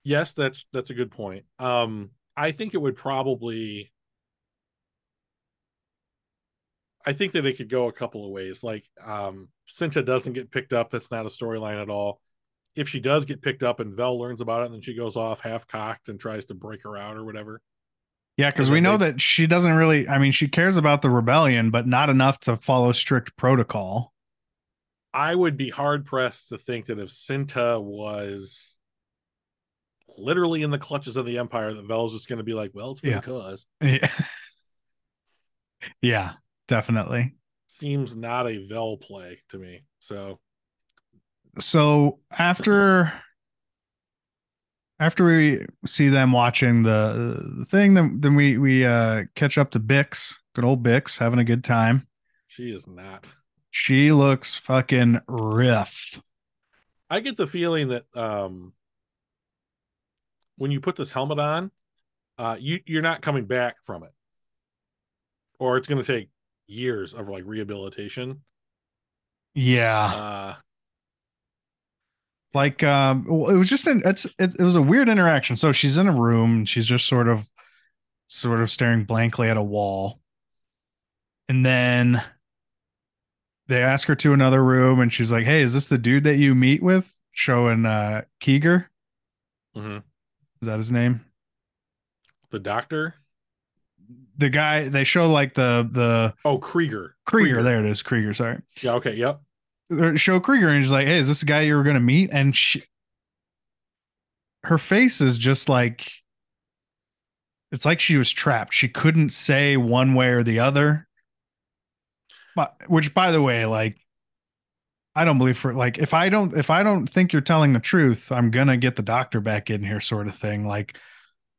Yes, that's that's a good point. Um, I think it would probably I think that it could go a couple of ways. Like, um, Cinta doesn't get picked up, that's not a storyline at all. If she does get picked up and Vel learns about it, and then she goes off half cocked and tries to break her out or whatever. Yeah, because we know they- that she doesn't really. I mean, she cares about the rebellion, but not enough to follow strict protocol. I would be hard pressed to think that if Cinta was literally in the clutches of the Empire, that Vel's just going to be like, well, it's for Yeah. the cause. Yeah, yeah definitely. Seems not a Vel play to me. So So after after we see them watching the, the thing, then then we we uh catch up to Bix, good old Bix, having a good time. she is not. She looks fucking riff. I get the feeling that um when you put this helmet on, uh you you're not coming back from it. Or it's going to take years of like rehabilitation. Yeah. Uh like um well, it was just an it's it, it was a weird interaction so she's in a room she's just sort of sort of staring blankly at a wall and then they ask her to another room and she's like hey is this the dude that you meet with showing uh Keeger mhm. is that his name the doctor. the guy they show like the the Oh, Kreegyr. Kreegyr, there it is Kreegyr sorry Yeah, okay, yep. Show Kreegyr and he's like hey is this the guy you were gonna meet and she her face is just like it's like she was trapped. She couldn't say one way or the other. But which by the way, like I don't believe for like if I don't if I don't think you're telling the truth, I'm gonna get the doctor back in here, sort of thing. Like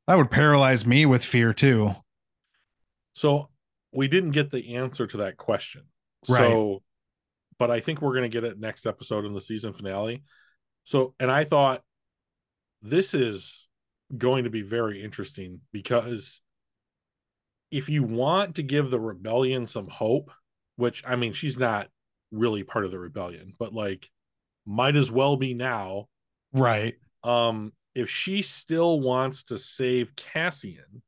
that would paralyze me with fear too. So we didn't get the answer to that question. Right. So, but I think we're going to get it next episode in the season finale. So, and I thought this is going to be very interesting because if you want to give the rebellion some hope, which I mean, she's not really part of the rebellion, but like might as well be now. Right. Um, if she still wants to save Cassian,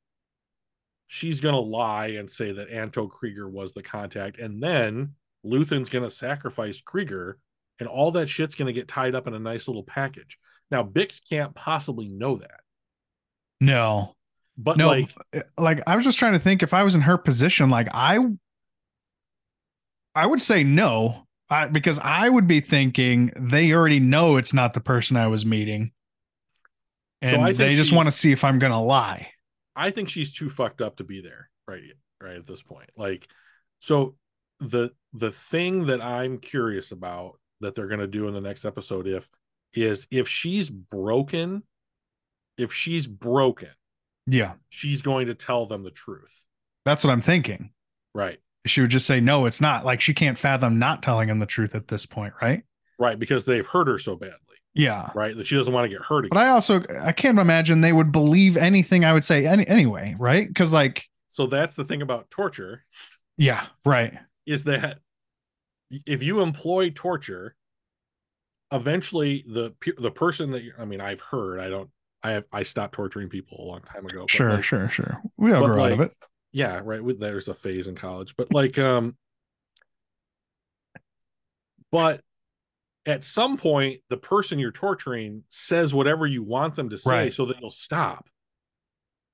she's gonna lie and say that Anto Kreegyr was the contact, and then Luthen's gonna sacrifice Kreegyr, and all that shit's gonna get tied up in a nice little package. Now Bix can't possibly know that, No. but No, like eh, like I was just trying to think if I was in her position, like I I would say no. I, because I would be thinking they already know it's not the person I was meeting. And think they just want to see if I'm gonna lie. I think she's too fucked up to be there right right at this point. Like so the the thing that I'm curious about that they're going to do in the next episode if is if she's broken if she's broken Yeah. she's going to tell them the truth. That's what I'm thinking. Right. She would just say, no, it's not. Like she can't fathom not telling him the truth at this point, right? Right because they've hurt her so badly, Yeah. right? That she doesn't want to get hurt again. But I also I can't imagine they would believe anything I would say any, anyway, right? Because like, so that's the thing about torture yeah, right. Is that if you employ torture eventually the the person that I mean I've heard I don't I have I stopped torturing people a long time ago. Sure, like, sure, sure. We all grow out of it. Yeah, right. There's a phase in college, but like um but at some point the person you're torturing says whatever you want them to say Right. so that you'll stop.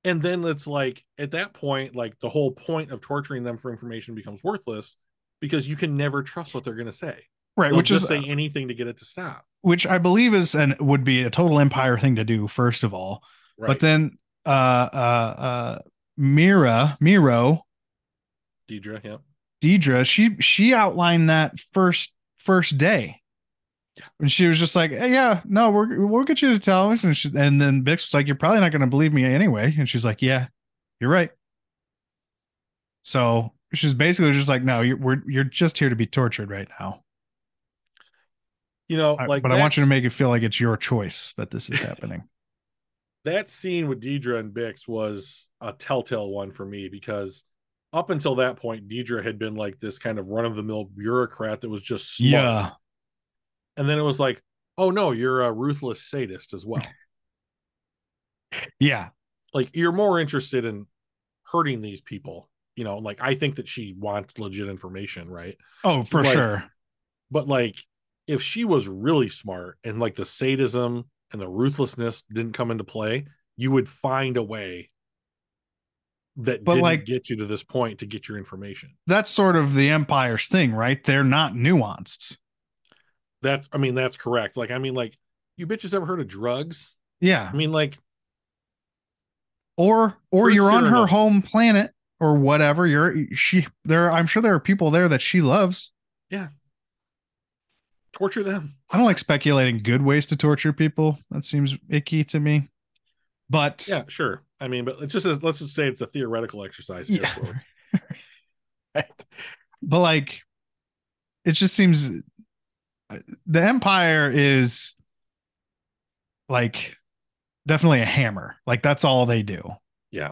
And then it's like at that point like the whole point of torturing them for information becomes worthless because you can never trust what they're going to say. Right, They'll which just is say anything to get it to stop. which I believe is and would be a total empire thing to do, first of all. Right. But then uh uh uh Mira, Meero, Dedra, yeah. Dedra, she she outlined that first first day. And she was just like, hey, "Yeah, no, we're we'll get you to tell us." And she, and then Bix was like, "You're probably not going to believe me anyway." And she's like, "Yeah, you're right." So she's basically just like, "No, you're we're you're just here to be tortured right now." You know, I- like but I want you to make it feel like it's your choice that this is happening. that scene with Dedra and Bix was a telltale one for me because up until that point, Dedra had been like this kind of run of the mill bureaucrat that was just smart. yeah, And then it was like, oh no, you're a ruthless sadist as well. yeah, like you're more interested in hurting these people. You know, like I think that she wants legit information, right? oh for Like- sure. But like if she was really smart and like the sadism and the ruthlessness didn't come into play, you would find a way that But, didn't like- get you to this point to get your information. That's sort of the Empire's thing, right? They're not nuanced. That's I mean, that's correct. Like, I mean, like, you bitches ever heard of drugs? Yeah, I mean, like, or or you're on her home planet or whatever. You're she there. I'm sure there are people there that she loves. Yeah. Torture them. I don't like speculating good ways to torture people. That seems icky to me. But Yeah, sure. I mean, but it just as let's just say it's a theoretical exercise. Yeah. Yeah. right. But like, it just seems uh, the Empire is like definitely a hammer. Like that's all they do. yeah.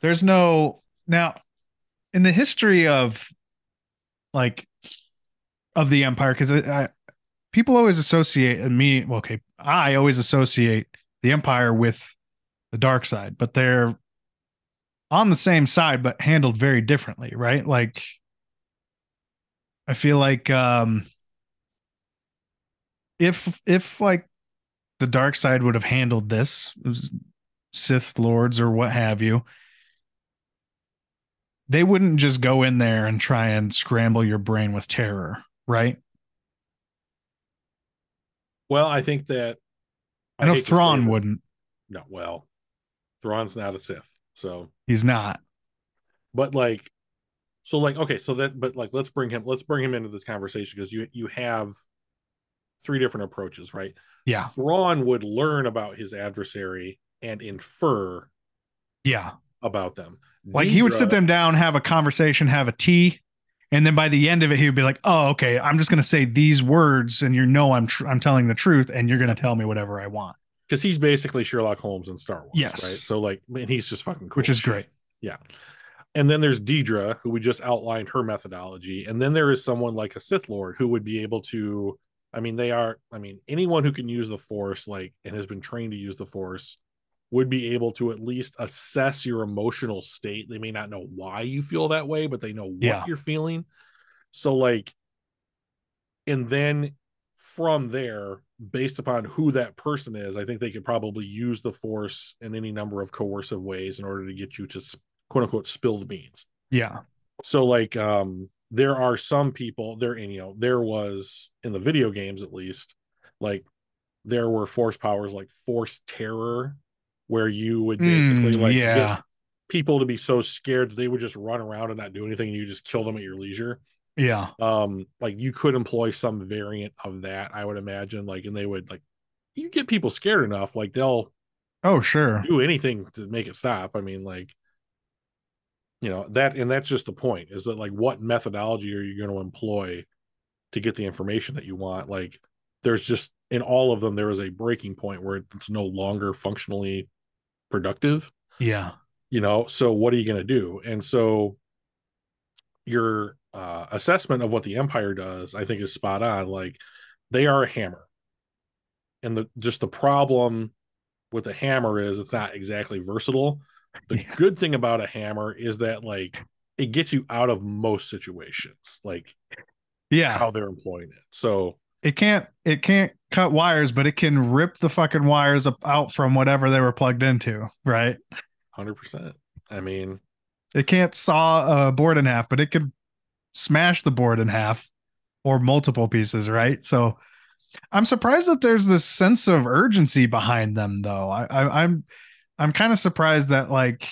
There's no now in the history of like of the Empire because I, I people always associate me. Okay, I always associate the Empire with the dark side, but they're on the same side but handled very differently, right? Like I feel like um if if like the dark side would have handled this Sith lords or what have you, they wouldn't just go in there and try and scramble your brain with terror, right? Well, I think that I know hate Thrawn wouldn't. No, well, Thrawn's not a Sith, so He's not. but like, so like, okay, so that, but like, let's bring him, let's bring him into this conversation because you you have three different approaches, right? Yeah. Thrawn would learn about his adversary and infer Yeah. About them. Like he would sit them down, have a conversation, have a tea, and then by the end of it, he would be like, "Oh, okay, I'm just going to say these words, and you know I'm tr- I'm telling the truth, and you're going to tell me whatever I want," because he's basically Sherlock Holmes in Star Wars, Yes. right? So like, and he's just fucking cool, which is great. Yeah. And then there's Dedra, who we just outlined her methodology. And then there is someone like a Sith Lord who would be able to, I mean, they are, I mean, anyone who can use the Force, like, and has been trained to use the Force, would be able to at least assess your emotional state. They may not know why you feel that way, but they know what Yeah. you're feeling. So, like, and then from there, based upon who that person is, I think they could probably use the force in any number of coercive ways in order to get you to quote unquote spill the beans. Yeah. So like um there are some people there and you know there was in the video games at least like there were force powers like force terror where you would basically Mm, like yeah. get people to be so scared that they would just run around and not do anything and you just kill them at your leisure Yeah. um like you could employ some variant of that i would imagine like and they would like you get people scared enough like they'll Oh, sure. do anything to make it stop i mean like you know that and that's just the point is that like what methodology are you going to employ to get the information that you want like there's just in all of them there is a breaking point where it's no longer functionally productive Yeah. you know so what are you going to do and so your uh, assessment of what the empire does i think is spot on like they are a hammer and the just the problem with the hammer is it's not exactly versatile the Yeah. good thing about a hammer is that like it gets you out of most situations like Yeah. how they're employing it so It can't it can't cut wires, but it can rip the fucking wires up out from whatever they were plugged into, right? 100% i mean It can't saw a board in half, but it can smash the board in half or multiple pieces, right? So I'm surprised that there's this sense of urgency behind them, though. I, I I'm I'm kind of surprised that like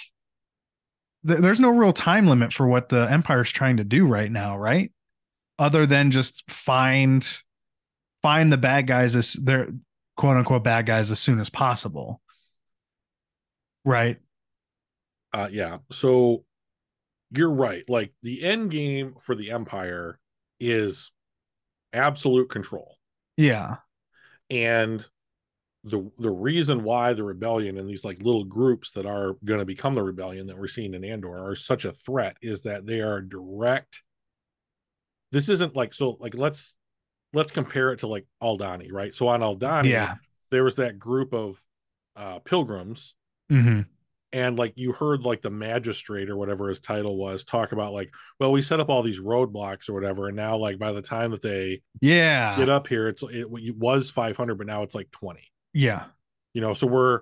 th- there's no real time limit for what the Empire's trying to do right now, right? Other than just find find the bad guys as their quote unquote bad guys as soon as possible. Right. Uh yeah. So you're right. Like the end game for the Empire is absolute control. Yeah. And the the reason why the rebellion and these like little groups that are going to become the rebellion that we're seeing in Andor are such a threat is that they are direct this isn't like so like let's let's compare it to like Aldhani, right? So on Aldhani, Yeah. there was that group of uh pilgrims hmm and like you heard like the magistrate or whatever his title was talk about like well we set up all these roadblocks or whatever and now like by the time that they Yeah. get up here it's it, was 500 but now it's like 20 Yeah. you know so we're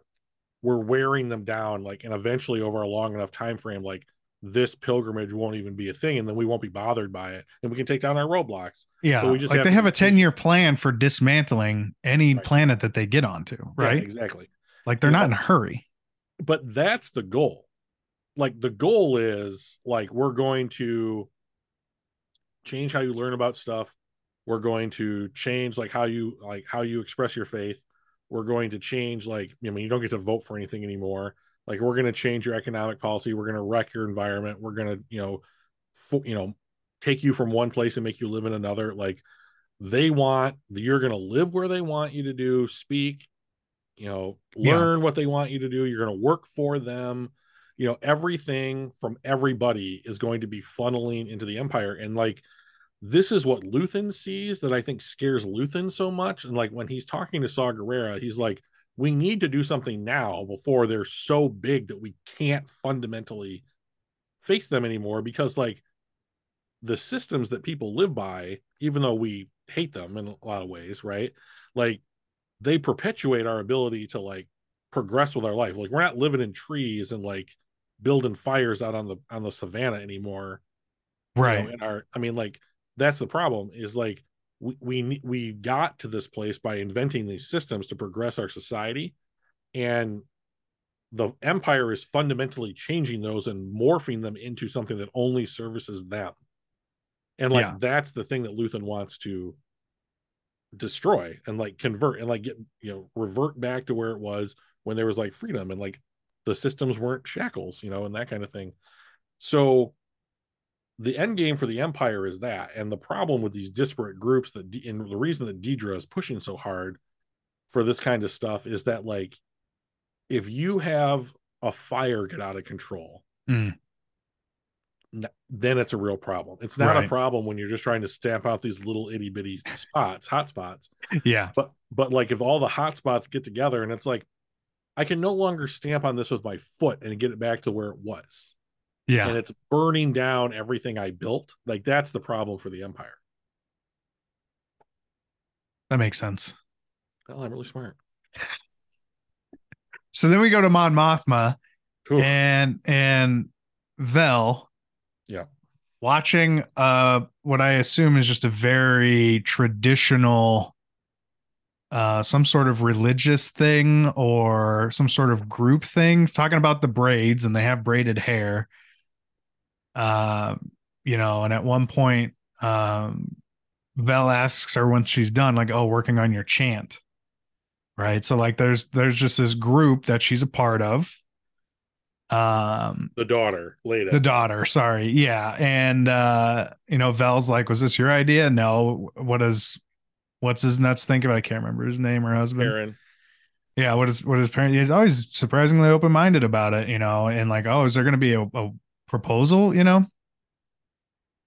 we're wearing them down like and eventually over a long enough time frame like this pilgrimage won't even be a thing and then we won't be bothered by it and we can take down our roadblocks Yeah. But we just like have they have a 10 year plan for dismantling any Right. planet that they get onto, Yeah, right? exactly Like they're Yeah. not in a hurry. but that's the goal like the goal is like we're going to change how you learn about stuff we're going to change like how you like how you express your faith we're going to change like i mean you don't get to vote for anything anymore like we're going to change your economic policy we're going to wreck your environment we're going to you know fo- you know take you from one place and make you live in another like they want you're going to live where they want you to do speak you know Yeah. learn what they want you to do you're going to work for them you know everything from everybody is going to be funneling into the empire and like this is what Luthen sees that I think scares Luthen so much. And like when he's talking to Saw Gerrera, he's like, we need to do something now before they're so big that we can't fundamentally face them anymore because like the systems that people live by, even though we hate them in a lot of ways, right? Like they perpetuate our ability to like progress with our life. Like we're not living in trees and like building fires out on the on the savannah anymore you know, Right. in our i mean like that's the problem is like we we we got to this place by inventing these systems to progress our society and the empire is fundamentally changing those and morphing them into something that only services them and like Yeah. that's the thing that Luthen wants to destroy and like convert and like get you know revert back to where it was when there was like freedom and like the systems weren't shackles you know and that kind of thing so the end game for the empire is that and the problem with these disparate groups that D- and the reason that Dedra is pushing so hard for this kind of stuff is that like if you have a fire get out of control Mm. then it's a real problem it's not a problem when you're just trying to stamp out these little itty bitty spots hot spots Yeah. but but like if all the hot spots get together and it's like i can no longer stamp on this with my foot and get it back to where it was Yeah. and it's burning down everything I built. Like that's the problem for the Empire. That makes sense. Well, I'm really smart. So then we go to Mon Mothma and and Vel. Yeah. Watching uh what I assume is just a very traditional uh some sort of religious thing or some sort of group things talking about the braids and they have braided hair. Um you know, and at one point um Vel asks her once she's done like, "Oh, working on your chant." Right? So like there's there's just this group that she's a part of um the daughter, Leida. the daughter sorry yeah and uh you know vel's like was this your idea no what is what's his nuts think about i can't remember his name or husband Aaron. yeah what is what his parent he's always surprisingly open-minded about it you know and like oh is there going to be a, a proposal you know?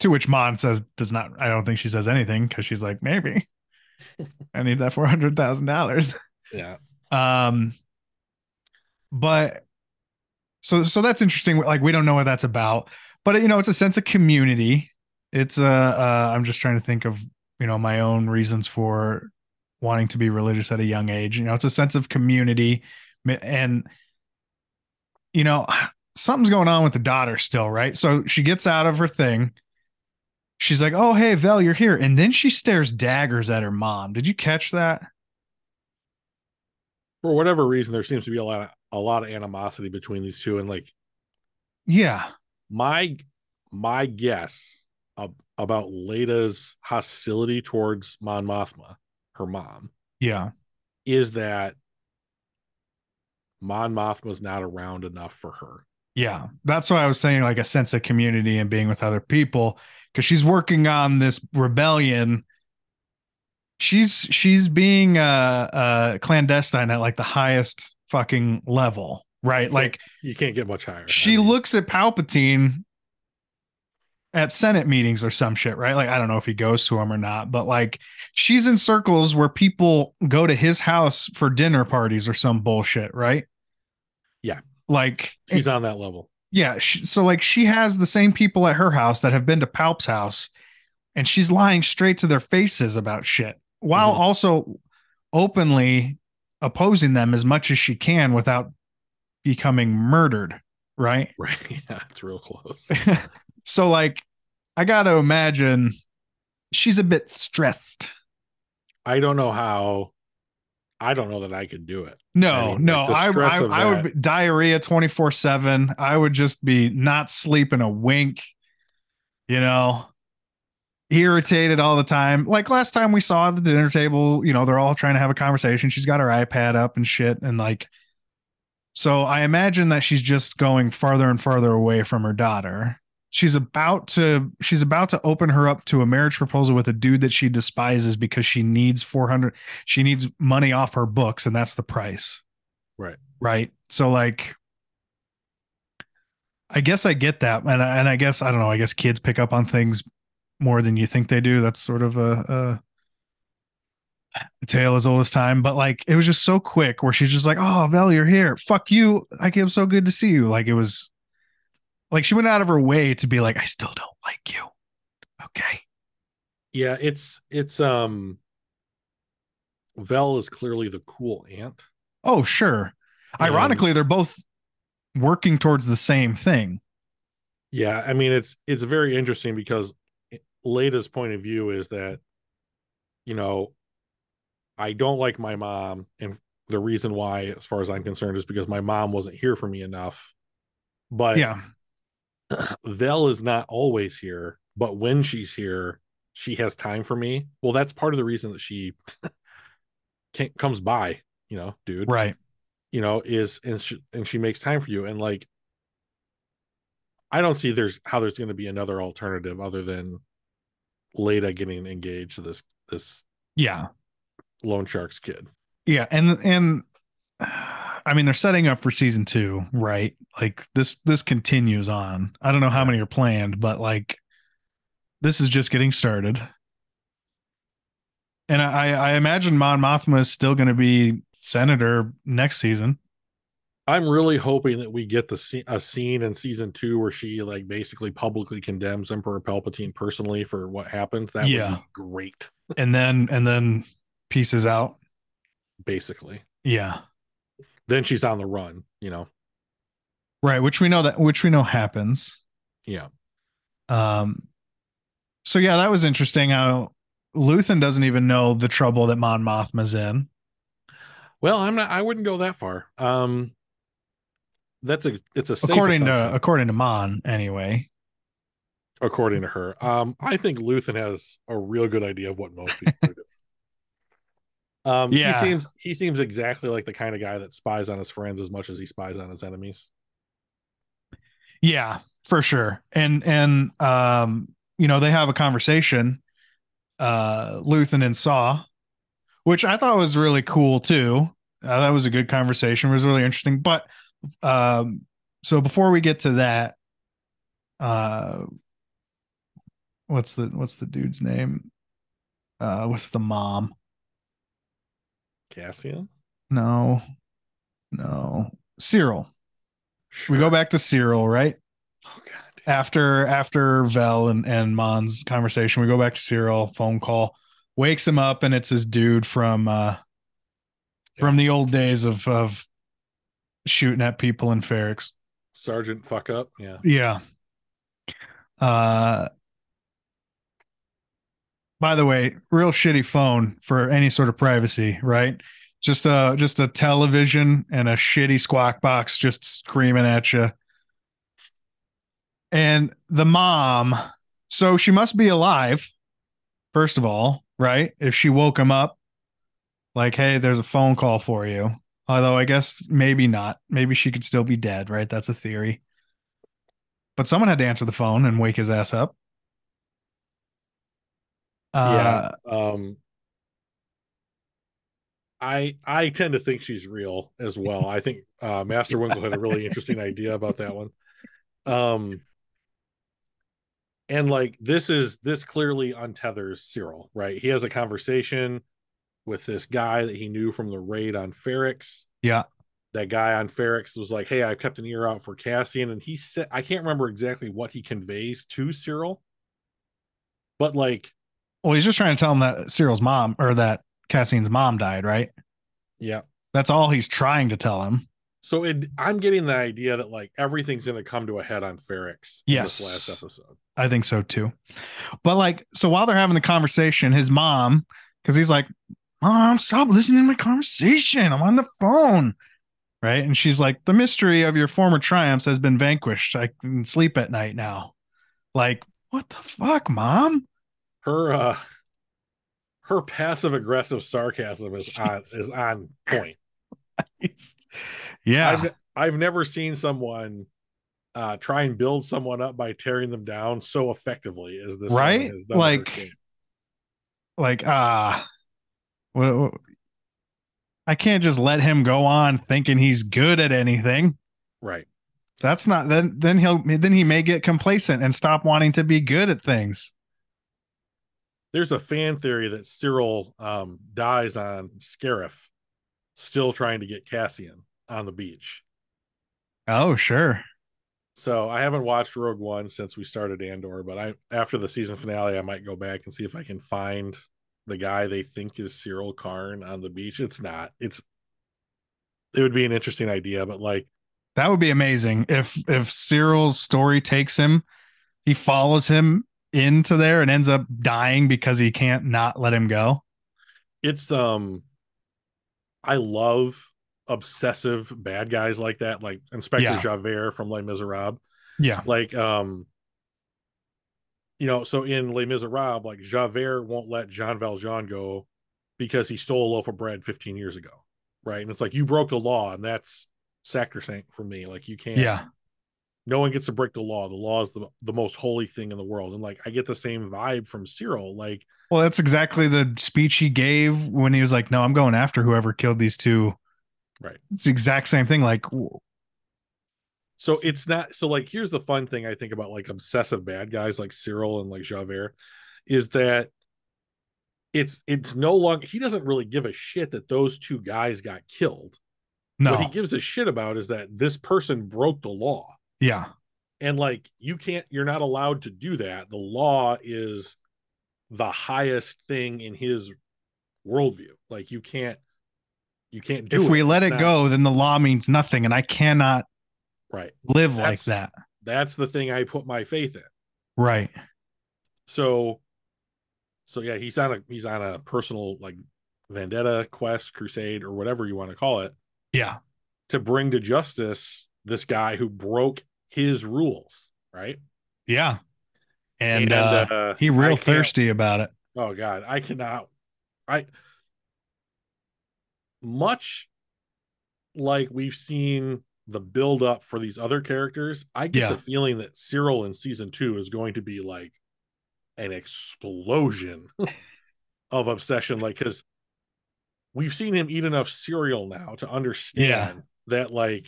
To which mon says does not i don't think she says anything because she's like maybe. I need that $400000 Yeah. um but so so that's interesting like we don't know what that's about but you know it's a sense of community. It's uh, uh i'm just trying to think of you know my own reasons for wanting to be religious at a young age. You know it's a sense of community and you know something's going on with the daughter still right so she gets out of her thing she's like oh hey vel you're here and then she stares daggers at her mom did you catch that For whatever reason, there seems to be a lot of a lot of animosity between these two. And like yeah my my guess ab- about Leida's hostility towards Mon Mothma, her mom, Yeah. is that Mon Mothma's not around enough for her. Yeah. That's why I was saying like a sense of community and being with other people because she's working on this rebellion. She's she's being uh uh clandestine at like the highest fucking level, right? Like You can't get much higher. she I mean, looks at Palpatine at Senate meetings or some shit, right? Like I don't know if he goes to them or not, but like she's in circles where people go to his house for dinner parties or some bullshit, right? Yeah. Like she's on that level. yeah, she, so like she has the same people at her house that have been to Palp's house, and she's lying straight to their faces about shit while Mhm. also openly opposing them as much as she can without becoming murdered, right? Right. Yeah, it's real close. so like I got to imagine she's a bit stressed. I don't know how I don't know that I could do it. No, I mean, no, like, I I, I would be diarrhea 24/7. I would just be not sleeping a wink. You know, irritated all the time. Like last time we saw at the dinner table, you know, they're all trying to have a conversation. She's got her iPad up and shit and like so I imagine that she's just going farther and farther away from her daughter. She's about to she's about to open her up to a marriage proposal with a dude that she despises because she needs 400 she needs money off her books and that's the price. Right. Right? So like I guess I get that and I, and I guess I don't know, I guess kids pick up on things more than you think they do. That's sort of a, a, tale as old as time. But like it was just so quick where she's just like, Oh, Vel, you're here. Fuck you. Like it was so good to see you. Like it was like she went out of her way to be like, I still don't like you. Okay. Yeah, it's it's um Vel is clearly the cool aunt. Oh, sure. And- Ironically, they're both working towards the same thing. Yeah, I mean it's it's very interesting because Leida's point of view is that you know I don't like my mom and the reason why as far as I'm concerned is because my mom wasn't here for me enough. But Yeah. Vel is not always here, but when she's here, she has time for me. Well, that's part of the reason that she can't comes by, you know, dude. Right. You know, is and she and she makes time for you. And like I don't see there's how there's gonna be another alternative other than Leida getting engaged to this this Yeah. loan sharks kid. Yeah. And, and, I mean, they're setting up for season two, right? Like this, this continues on. I don't know how many are planned, but like this is just getting started. And I, I imagine Mon Mothma is still going to be senator next season. I'm really hoping that we get the a scene in season two where she like basically publicly condemns Emperor Palpatine personally for what happened. That Yeah. would be great. and then, and then pieces out. Basically, Yeah. Then she's on the run. You know, Right. Which we know that, which we know happens. yeah, Um, so yeah, that was interesting how Luthen doesn't even know the trouble that Mon Mothma's in. Well, I'm not. I wouldn't go that far. Um, that's a. It's a safe according assumption, to according to Mon anyway. according to her. Um, I think Luthen has a real good idea of what most people do. Um, Yeah. he seems he seems exactly like the kind of guy that spies on his friends as much as he spies on his enemies. Yeah, for sure. And and um, you know, they have a conversation, uh, Luthen and Saw, which I thought was really cool too. Uh, that was a good conversation. It was really interesting. But um, so before we get to that, uh, what's the what's the dude's name? Uh, with the mom. Cassian. No, no, Syril. We go back to Syril, right? Oh god. after after Vel and, and Mon's conversation, we go back to Syril, phone call, wakes him up, and it's his dude from uh from the old days of of shooting at people in Ferrix. Sergeant fuck up. Yeah. Yeah. Uh by the way, real shitty phone for any sort of privacy, right? Just a just a television and a shitty squawk box just screaming at you. And the mom, so she must be alive, first of all, right? If she woke him up like, hey, there's a phone call for you. Although I guess maybe not. Maybe she could still be dead, right? That's a theory. But someone had to answer the phone and wake his ass up. Uh, yeah. Um I I tend to think she's real as well. I think uh Master Winkle had a really interesting idea about that one. Um and like this is this clearly untethers Syril, right? He has a conversation with this guy that he knew from the raid on Ferrix. Yeah. That guy on Ferrix was like, Hey, I've kept an ear out for Cassian. And he said, I can't remember exactly what he conveys to Syril, but like, well, he's just trying to tell him that Syril's mom or that Cassian's mom died, right? Yeah. That's all he's trying to tell him. So it, I'm getting the idea that like everything's going to come to a head on Ferrix. Yes. last episode. I think so too. But like, so while they're having the conversation, his mom, because he's like, Mom, stop listening to my conversation. I'm on the phone. Right. And she's like, The mystery of your former triumphs has been vanquished. I can sleep at night now. Like, what the fuck, mom? Her uh her passive aggressive sarcasm is on is on point. yeah. I've, I've never seen someone uh try and build someone up by tearing them down so effectively as this right like like uh well, I can't just let him go on thinking he's good at anything. Right. That's not then then he'll then he may get complacent and stop wanting to be good at things. There's a fan theory that Syril um, dies on Scarif, still trying to get Cassian on the beach. Oh, sure. So I haven't watched Rogue One since we started Andor, but I after the season finale, I might go back and see if I can find the guy they think is Syril Karn on the beach. It's not. It's it would be an interesting idea, but like that would be amazing if if Syril's story takes him, he follows him into there and ends up dying because he can't not let him go. It's um I love obsessive bad guys like that, like Inspector yeah. Javert from Les Miserables. Yeah. Like um you know, so in Les Miserables, like Javert won't let Jean Valjean go because he stole a loaf of bread 15 years ago. Right. And it's like you broke the law, and that's sacrosanct for me. Like you can't yeah. No one gets to break the law. The law is the, the most holy thing in the world. And like I get the same vibe from Syril. Like Well, that's exactly the speech he gave when he was like, No, I'm going after whoever killed these two. Right. It's the exact same thing. Like so it's not so like here's the fun thing I think about like obsessive bad guys like Syril and like Javert is that it's it's no longer he doesn't really give a shit that those two guys got killed. No. What he gives a shit about is that this person broke the law. Yeah. And like you can't you're not allowed to do that. The law is the highest thing in his worldview. Like you can't you can't do if it. we let it's it not, go, then the law means nothing and I cannot right live that's, like that that's the thing i put my faith in right so so yeah he's on a he's on a personal like vendetta quest crusade or whatever you want to call it yeah to bring to justice this guy who broke his rules right yeah and, and uh, uh, he real thirsty about it oh god i cannot i much like we've seen the build up for these other characters, I get yeah. the feeling that Syril in season two is going to be like an explosion of obsession. Like, because we've seen him eat enough cereal now to understand yeah. that, like,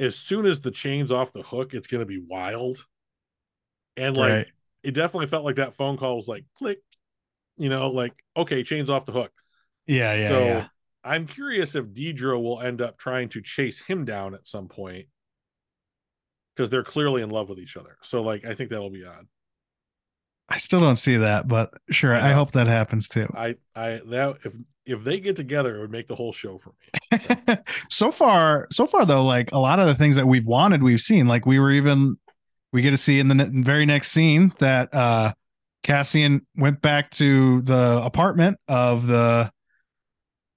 as soon as the chain's off the hook, it's going to be wild. And, like, right. it definitely felt like that phone call was like, click, you know, like, okay, chain's off the hook. Yeah. Yeah. So, yeah I'm curious if Dedra will end up trying to chase him down at some point because they're clearly in love with each other. So, like, I think that'll be odd. I still don't see that, but sure, I, I hope that happens too. I, I that if if they get together, it would make the whole show for me. So. so far, so far though, like a lot of the things that we've wanted, we've seen. Like we were even we get to see in the very next scene that uh Cassian went back to the apartment of the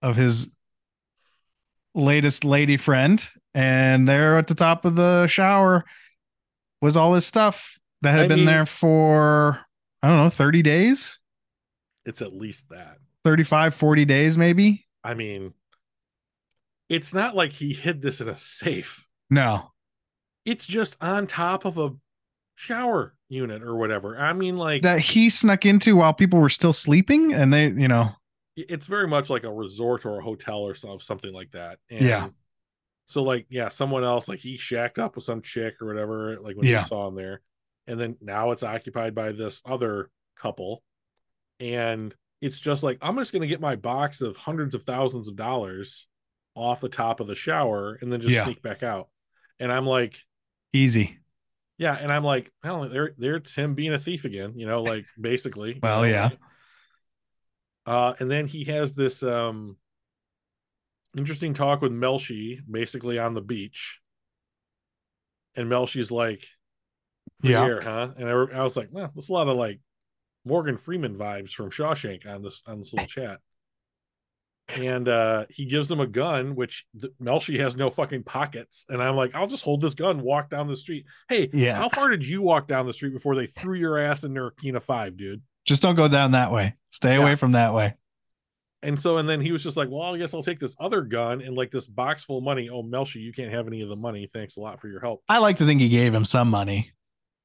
of his latest lady friend, and there at the top of the shower was all his stuff that had I been mean, there for I don't know, 30 days. It's at least that. 35, 40 days, maybe. I mean, it's not like he hid this in a safe. No. It's just on top of a shower unit or whatever. I mean, like That he snuck into while people were still sleeping and they, you know, it's very much like a resort or a hotel or some, something like that. And Yeah. So like, yeah, someone else like he shacked up with some chick or whatever, like when Yeah. you saw him there, and then now it's occupied by this other couple, and it's just like I'm just gonna get my box of hundreds of thousands of dollars off the top of the shower and then just Yeah. sneak back out, and I'm like, easy. yeah, and I'm like, well, there, there, it's him being a thief again, you know, like basically. Well, you know, yeah. uh, and then he has this um interesting talk with Melshi, basically on the beach. And Melshi's like, Yeah. huh? And I, I was like, well, that's a lot of like Morgan Freeman vibes from Shawshank on this on this little chat. And uh he gives them a gun, which th- Melshi has no fucking pockets. And I'm like, I'll just hold this gun, walk down the street. Hey, Yeah. how far did you walk down the street before they threw your ass in Narkina 5, dude? Just don't go down that way. Stay Yeah. away from that way. And so, and then he was just like, well, I guess I'll take this other gun and like this box full of money. Oh, Melshi, you can't have any of the money. Thanks a lot for your help. I like to think he gave him some money.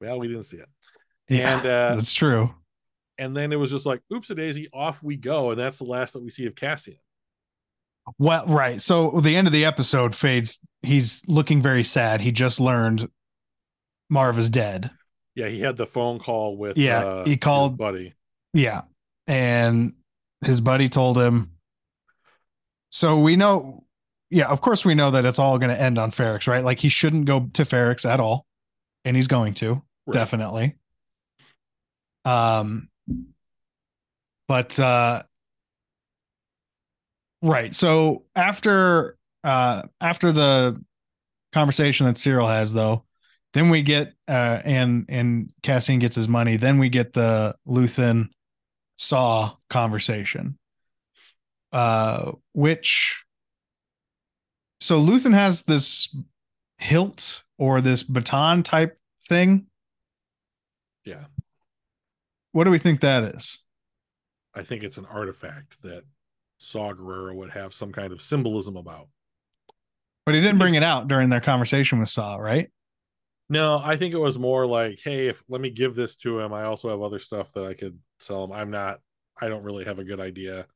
Well, we didn't see it. Yeah, And uh, that's true. and then it was just like, oops a daisy, off we go. And that's the last that we see of Cassian. Well, right. So the end of the episode fades. He's looking very sad. He just learned Maarva's dead. Yeah, he had the phone call with Yeah, uh, he his called- buddy. Yeah. And his buddy told him. So we know, yeah, of course we know that it's all going to end on Ferrix, right? Like he shouldn't go to Ferrix at all. And he's going to, Right. definitely. Um but uh right. So after uh after the conversation that Syril has though, then we get uh and and Cassian gets his money, then we get the Luthen Saw conversation. Uh which so Luthen has this hilt or this baton type thing. Yeah. What do we think that is? I think it's an artifact that Saw Gerrera would have some kind of symbolism about. But he didn't bring It's- it out during their conversation with Saw, right? No, I think it was more like, hey, if let me give this to him. I also have other stuff that I could sell him. I'm not, I don't really have a good idea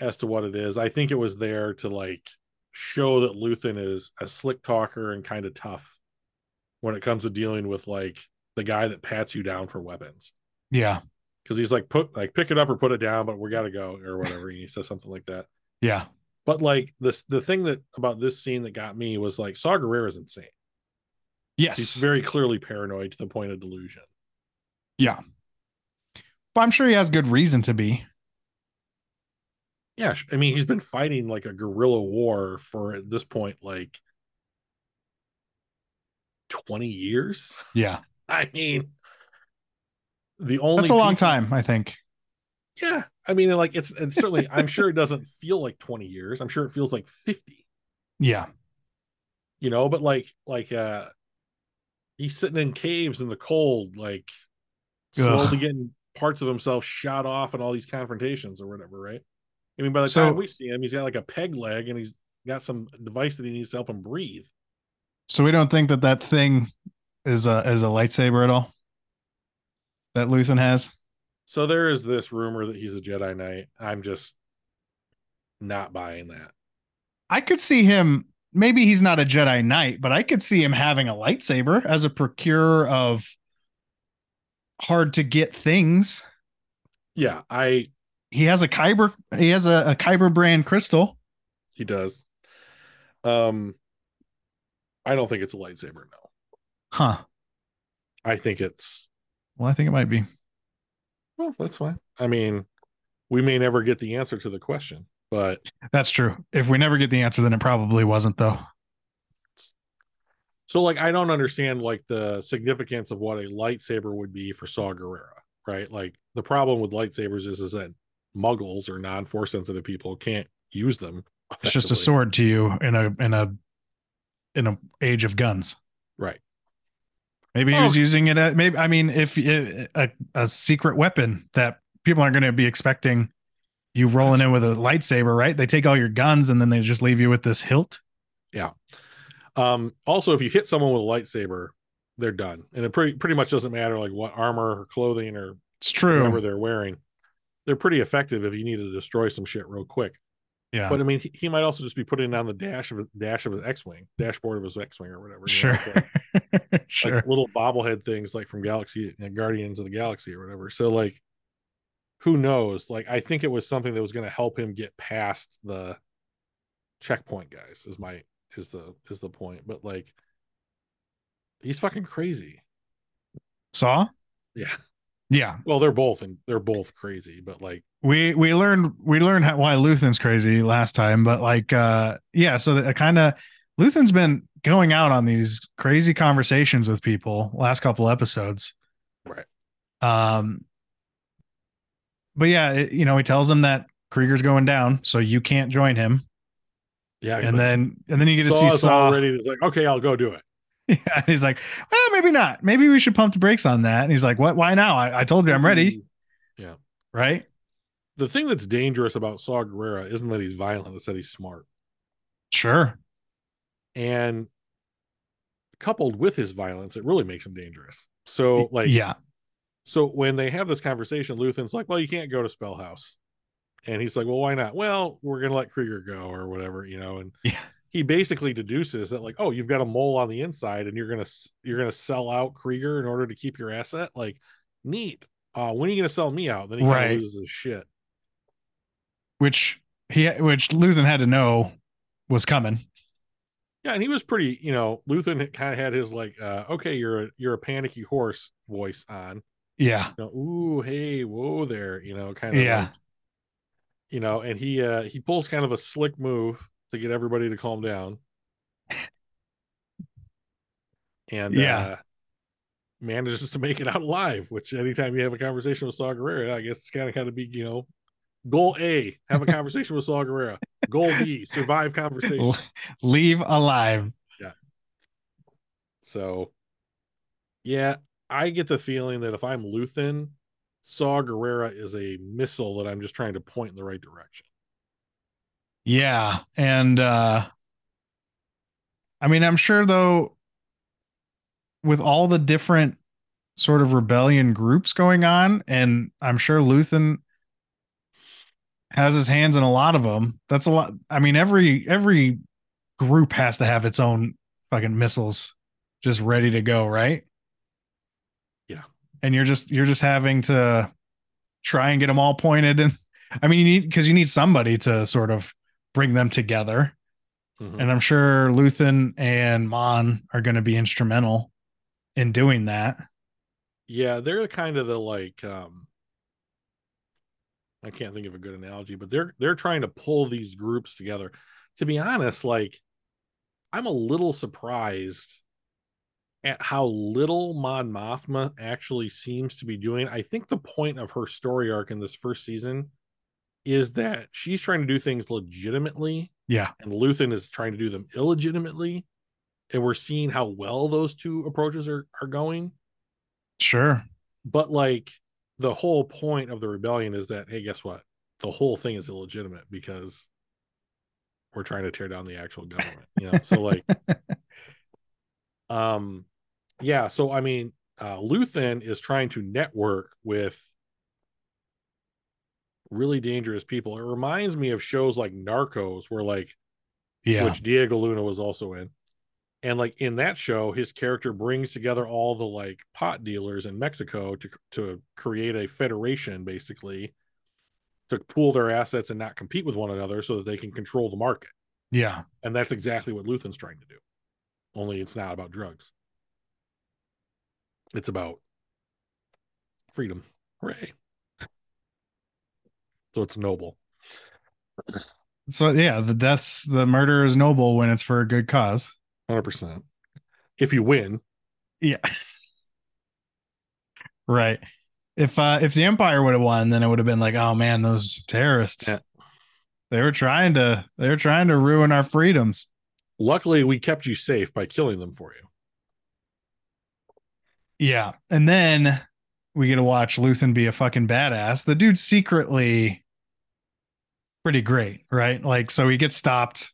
as to what it is. I think it was there to like show that Luthen is a slick talker and kind of tough when it comes to dealing with like the guy that pats you down for weapons. Yeah. Because he's like, put like pick it up or put it down, but we gotta go or whatever. and he says something like that. Yeah. But like this the thing that about this scene that got me was like Saw Gerrera is insane. Yes. He's very clearly paranoid to the point of delusion. yeah. But I'm sure he has good reason to be. Yeah, I mean, he's been fighting like a guerrilla war for at this point like 20 years. Yeah. I mean, the only That's a long people- time, I think. Yeah, I mean, like it's, it's certainly. I'm sure it doesn't feel like 20 years. I'm sure it feels like 50. Yeah. You know, but like, like, uh, he's sitting in caves in the cold, like slowly Ugh. getting parts of himself shot off in all these confrontations or whatever, right? I mean, by the So- time we see him, he's got like a peg leg and he's got some device that he needs to help him breathe. So we don't think that that thing is a is a lightsaber at all. That Luthen has. So there is this rumor that he's a Jedi Knight. I'm just not buying that. I could see him. Maybe he's not a Jedi Knight, but I could see him having a lightsaber as a procurer of hard to get things. Yeah, I He has a Kyber. He has a, a Kyber brand crystal. he does. Um, I don't think it's a lightsaber. No, Huh. I think it's Well, I think it might be. well. That's fine. I mean, we may never get the answer to the question, but That's true. If we never get the answer, then it probably wasn't, though. so like I don't understand like the significance of what a lightsaber would be for Saw Gerrera, right? Like the problem with lightsabers is is that muggles or non-force sensitive people can't use them. It's just a sword to you in a in a in a age of guns. right? Maybe he Oh. was using it. At, maybe I mean, if, if a a secret weapon that people aren't going to be expecting, you rolling in with a lightsaber, right? They take all your guns and then they just leave you with this hilt. Yeah. Um, also, if you hit someone with a lightsaber, they're done, and it pretty pretty much doesn't matter like what armor or clothing or It's true whatever true. they're wearing. They're pretty effective if you need to destroy some shit real quick. Yeah. But I mean, he, he might also just be putting it on the dash of his dash of his X-wing, dashboard of his X-wing or whatever. you know? sure. Like- sure. little bobblehead things like from Galaxy uh, Guardians of the Galaxy or whatever. So like who knows? Like I think it was something that was going to help him get past the checkpoint guys is my is the is the point. But like he's fucking crazy. Saw? Yeah. Yeah. Well, they're both and they're both crazy, but like We we learned we learned how, why Luthen's crazy last time, but like uh yeah, so that kind of Luthen's been going out on these crazy conversations with people last couple episodes. right. Um but yeah, it, you know, he tells him that Kreegyr's going down, so you can't join him. Yeah. And then and then you get to see Saw. already it's like, okay, I'll go do it. Yeah, he's like, well, maybe not. Maybe we should pump the brakes on that. And he's like, what? Why now? I, I told you I'm ready. Yeah. Right? The thing that's dangerous about Saw Gerrera isn't that he's violent, it's that he's smart. Sure. and coupled with his violence it really makes him dangerous so like yeah. so when they have this conversation luthen's like well you can't go to Spellhaus and he's like well why not well we're gonna let Kreegyr go or whatever you know and Yeah. He basically deduces that like oh you've got a mole on the inside and you're gonna you're gonna sell out Kreegyr in order to keep your asset like neat uh when are you gonna sell me out then he Right. loses his shit Which he which Luthen had to know was coming. Yeah, and he was pretty, you know, Luthen kind of had his like, uh, okay, you're a you're a panicky horse voice on. Yeah. You know, ooh, hey, whoa there, you know, kind of Yeah. like, you know, and he uh he pulls kind of a slick move to get everybody to calm down. And Yeah. uh manages to make it out alive, which anytime you have a conversation with Saw Gerrera, I guess it's kind of kind of be, you know, goal A, have a conversation with Saw Gerrera. Goal B, survive conversation. Leave alive. Yeah. So, yeah, I get the feeling that if I'm Luthen, Saw Gerrera is a missile that I'm just trying to point in the right direction. Yeah. And uh I mean, I'm sure though with all the different sort of rebellion groups going on, and I'm sure Luthen has his hands in a lot of them. That's a lot. I mean, every every group has to have its own fucking missiles just ready to go, right? Yeah. And you're just you're just having to try and get them all pointed and I mean you need because you need somebody to sort of bring them together. Mhm. And I'm sure Luthen and Mon are going to be instrumental in doing that. yeah, they're kind of the like um I can't think of a good analogy, but they're they're trying to pull these groups together. To be honest, like I'm a little surprised at how little Mon Mothma actually seems to be doing. I think the point of her story arc in this first season is that she's trying to do things legitimately Yeah. and Luthen is trying to do them illegitimately. And we're seeing how well those two approaches are, are going. Sure. But like the whole point of the rebellion is that, hey, guess what? The whole thing is illegitimate because we're trying to tear down the actual government. You know, so like um yeah, so I mean uh Luthen is trying to network with really dangerous people. It reminds me of shows like Narcos, where like Yeah. which Diego Luna was also in. And like in that show, his character brings together all the like pot dealers in Mexico to to create a federation, basically, to pool their assets and not compete with one another, so that they can control the market. yeah. And that's exactly what Luthen's trying to do. Only it's not about drugs. It's about freedom. Hooray! So it's noble. So yeah, the deaths, the murder is noble when it's for a good cause. Hundred percent. If you win, Yeah. right. If uh if the Empire would have won, then it would have been like, oh man, those terrorists. Yeah. They were trying to they were trying to ruin our freedoms. luckily we kept you safe by killing them for you. Yeah. And then we get to watch Luthen be a fucking badass. The dude secretly pretty great, right? Like, so he gets stopped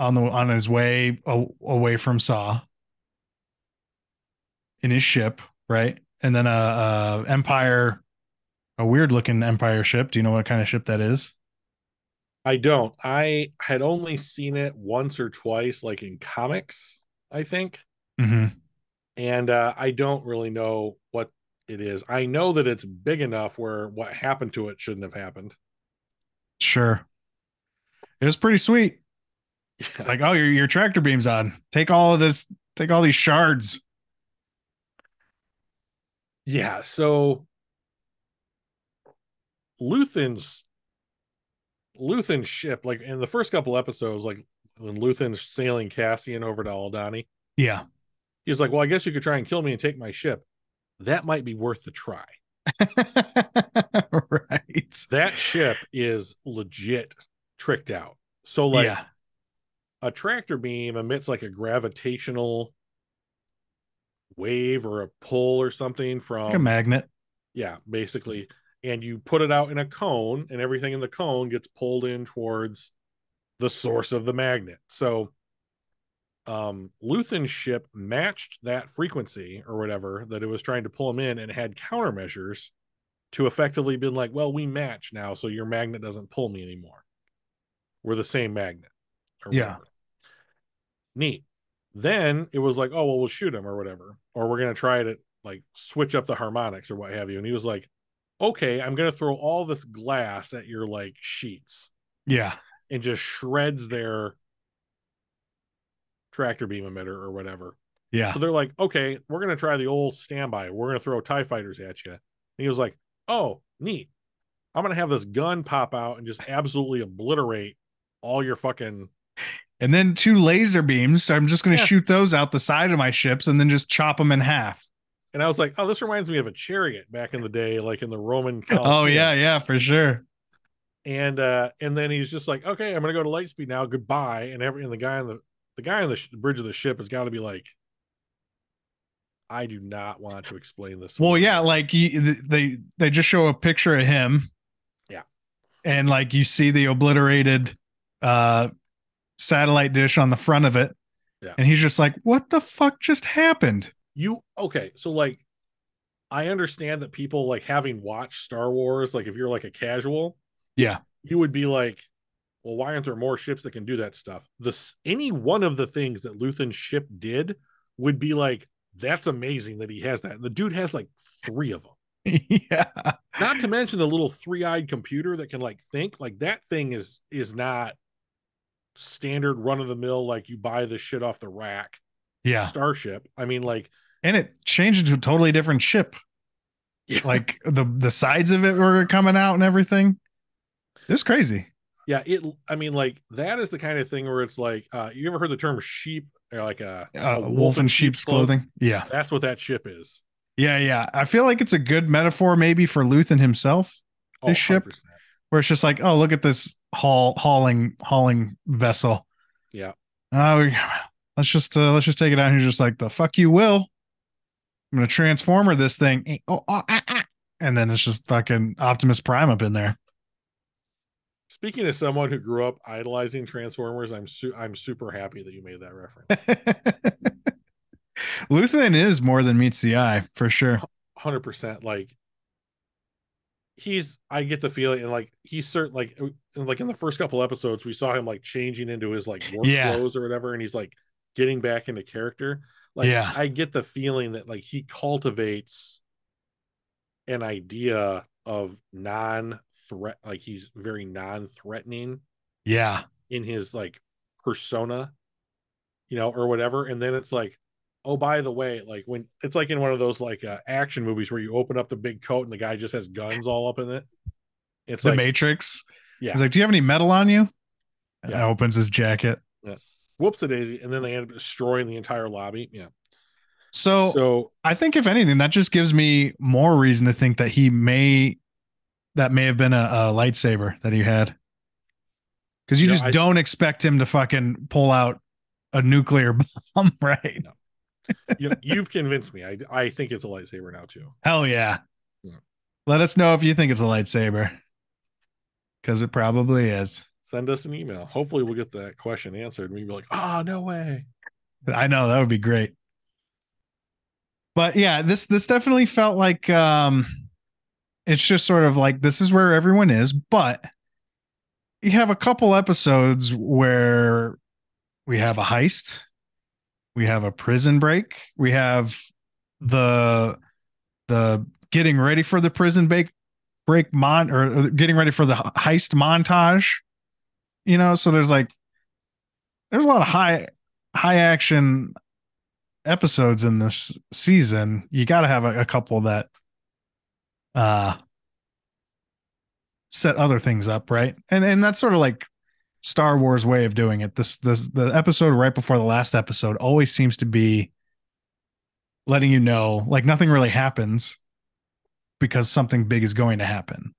on the on his way away from Saw in his ship, right? And then a, a Empire, a weird looking Empire ship. Do you know what kind of ship that is? I don't. I had only seen it once or twice, like in comics, I think. Mm-hmm. And uh, I don't really know what it is. I know that it's big enough where what happened to it shouldn't have happened. Sure. It was pretty sweet. Yeah. Like, oh, your your tractor beam's on. Take all of this. Take all these shards. Yeah. So Luthen's Luthen's ship, like in the first couple episodes, like when Luthen's sailing Cassian over to Aldhani, Yeah. he's like, Well, I guess you could try and kill me and take my ship. That might be worth the try. right. That ship is legit tricked out. So, like, yeah. a tractor beam emits like a gravitational wave or a pull or something from Like a magnet. yeah basically and you put it out in a cone and everything in the cone gets pulled in towards the source of the magnet so um luthen's ship matched that frequency or whatever that it was trying to pull them in and had countermeasures to effectively been like well we match now so your magnet doesn't pull me anymore we're the same magnet or Yeah. whatever. neat then it was like oh well we'll shoot him or whatever or we're going to try to like switch up the harmonics or what have you and he was like okay i'm going to throw all this glass at your like sheets Yeah. and just shreds their tractor beam emitter or whatever Yeah. so they're like okay we're going to try the old standby we're going to throw tie fighters at you and he was like oh neat i'm going to have this gun pop out and just absolutely obliterate all your fucking And then two laser beams. I'm just going to Yeah. shoot those out the side of my ships and then just chop them in half. and i was like oh this reminds me of a chariot back in the day like in the roman Oh yeah, yeah, for sure. and uh and then he's just like okay i'm gonna go to lightspeed now goodbye and every and the guy on the the guy on the sh- bridge of the ship has got to be like i do not want to explain this Well, yeah, like you, they they just show a picture of him. Yeah. And like you see the obliterated uh satellite dish on the front of it. Yeah. And he's just like, "What the fuck just happened?" you okay so like i understand that people like having watched star wars like if you're like a casual Yeah. you would be like well why aren't there more ships that can do that stuff this any one of the things that luthen's ship did would be like that's amazing that he has that and the dude has like three of them yeah. not to mention the little three-eyed computer that can like think like that thing is is not standard run-of-the-mill like you buy the shit off the rack Yeah. starship i mean like And it changed into a totally different ship. yeah, Like the the sides of it were coming out and everything. It's crazy. Yeah it i mean like that is the kind of thing where it's like uh you ever heard the term sheep or like a, Uh, a wolf, in sheep's clothing. Yeah. that's what that ship is Yeah, yeah. I feel like it's a good metaphor maybe for Luthen himself, Oh, This ship? where it's just like, oh, look at this haul hauling hauling vessel. Yeah. Oh, we- let's just uh, let's just take it out here. Just like the fuck you will. I'm gonna transformer this thing. Oh, oh, ah, ah. And then it's just fucking Optimus Prime up in there. Speaking of someone who grew up idolizing transformers i'm su- i'm super happy that you made that reference Luthen is more than meets the eye for sure. hundred percent. Like he's, I get the feeling, and like he's certain, like like in the first couple episodes, we saw him like changing into his like work Yeah. clothes or whatever, and he's like getting back into character. Like Yeah. I get the feeling that like he cultivates an idea of non-threat, like he's very non-threatening Yeah. in his like persona, you know, or whatever. And then it's like, oh, by the way, like when it's like in one of those like uh, action movies where you open up the big coat and the guy just has guns all up in it. It's the like, Matrix. Yeah. He's like, Do you have any metal on you? And Yeah. opens his jacket. whoops a daisy. And then they end up destroying the entire lobby. Yeah. So, so I think if anything, that just gives me more reason to think that he may that may have been a, a lightsaber that he had. Because you just I- don't expect him to fucking pull out a nuclear bomb, right? You, you've convinced me. I, I think it's a lightsaber now too. Hell yeah. Yeah. Let us know if you think it's a lightsaber. Because it probably is. Send us an email. Hopefully, we'll get that question answered. We can be like, "Ah, oh, no way." I know that would be great. But yeah, this this definitely felt like um it's just sort of like this is where everyone is, but you have a couple episodes where we have a heist, we have a prison break, we have the the getting ready for the prison break break mon or getting ready for the heist montage. You know, so there's like there's a lot of high high action episodes in this season. You got to have a, a couple that uh set other things up, right? And and that's sort of like Star Wars way of doing it. This this the episode right before the last episode always seems to be letting you know like nothing really happens because something big is going to happen.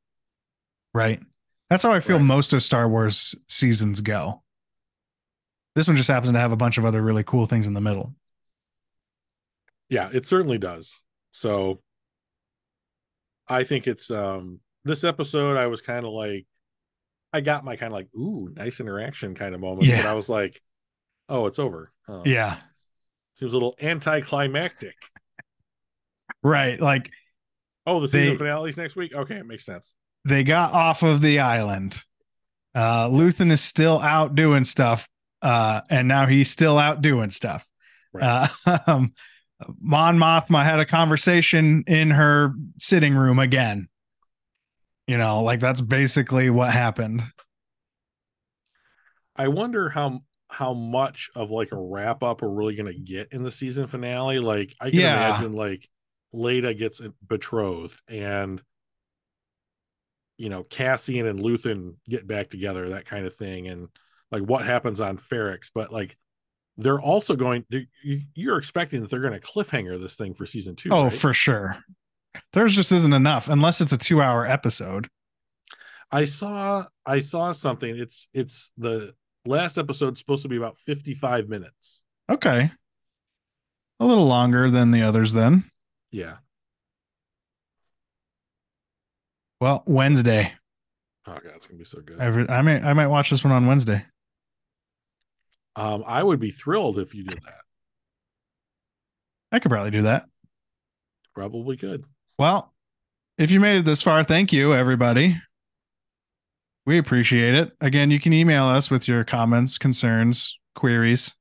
Right? That's how I feel right. most of Star Wars seasons go. This one just happens to have a bunch of other really cool things in the middle. Yeah, it certainly does. So I think it's um this episode I was kind of like I got my kind of like ooh nice interaction kind of moment, yeah. but I was like, oh, it's over. Um, yeah, seems a little anticlimactic. right, like oh, the season they, finale's next week. Okay, it makes sense. They got off of the island. Uh, Luthen is still out doing stuff, uh, and now he's still out doing stuff. Right. Uh, um, Mon Mothma had a conversation in her sitting room again. You know, like that's basically what happened. I wonder how how much of like a wrap up we're really gonna get in the season finale. Like I can yeah. imagine like Leida gets betrothed and you know Cassian and Luthen get back together, that kind of thing, and like what happens on Ferrix. But like they're also going you're expecting that they're going to cliffhanger this thing for season two. Oh, right? for sure. There's just isn't enough unless it's a two hour episode. I saw I saw something. It's it's the last episode supposed to be about 55 minutes. Okay. A little longer than the others then. Yeah. Well, Wednesday. Oh god, it's gonna be so good. Every, I may I might watch this one on Wednesday. Um, I would be thrilled if you did that. I could probably do that. Probably could. Well, if you made it this far, thank you, everybody. We appreciate it. Again, you can email us with your comments, concerns, queries,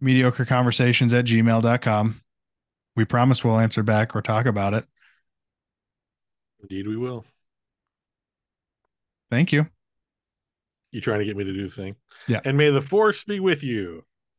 mediocre conversations at gmail.com. We promise we'll answer back or talk about it. Indeed, we will. Thank you. You trying to get me to do the thing? Yeah. And may the force be with you.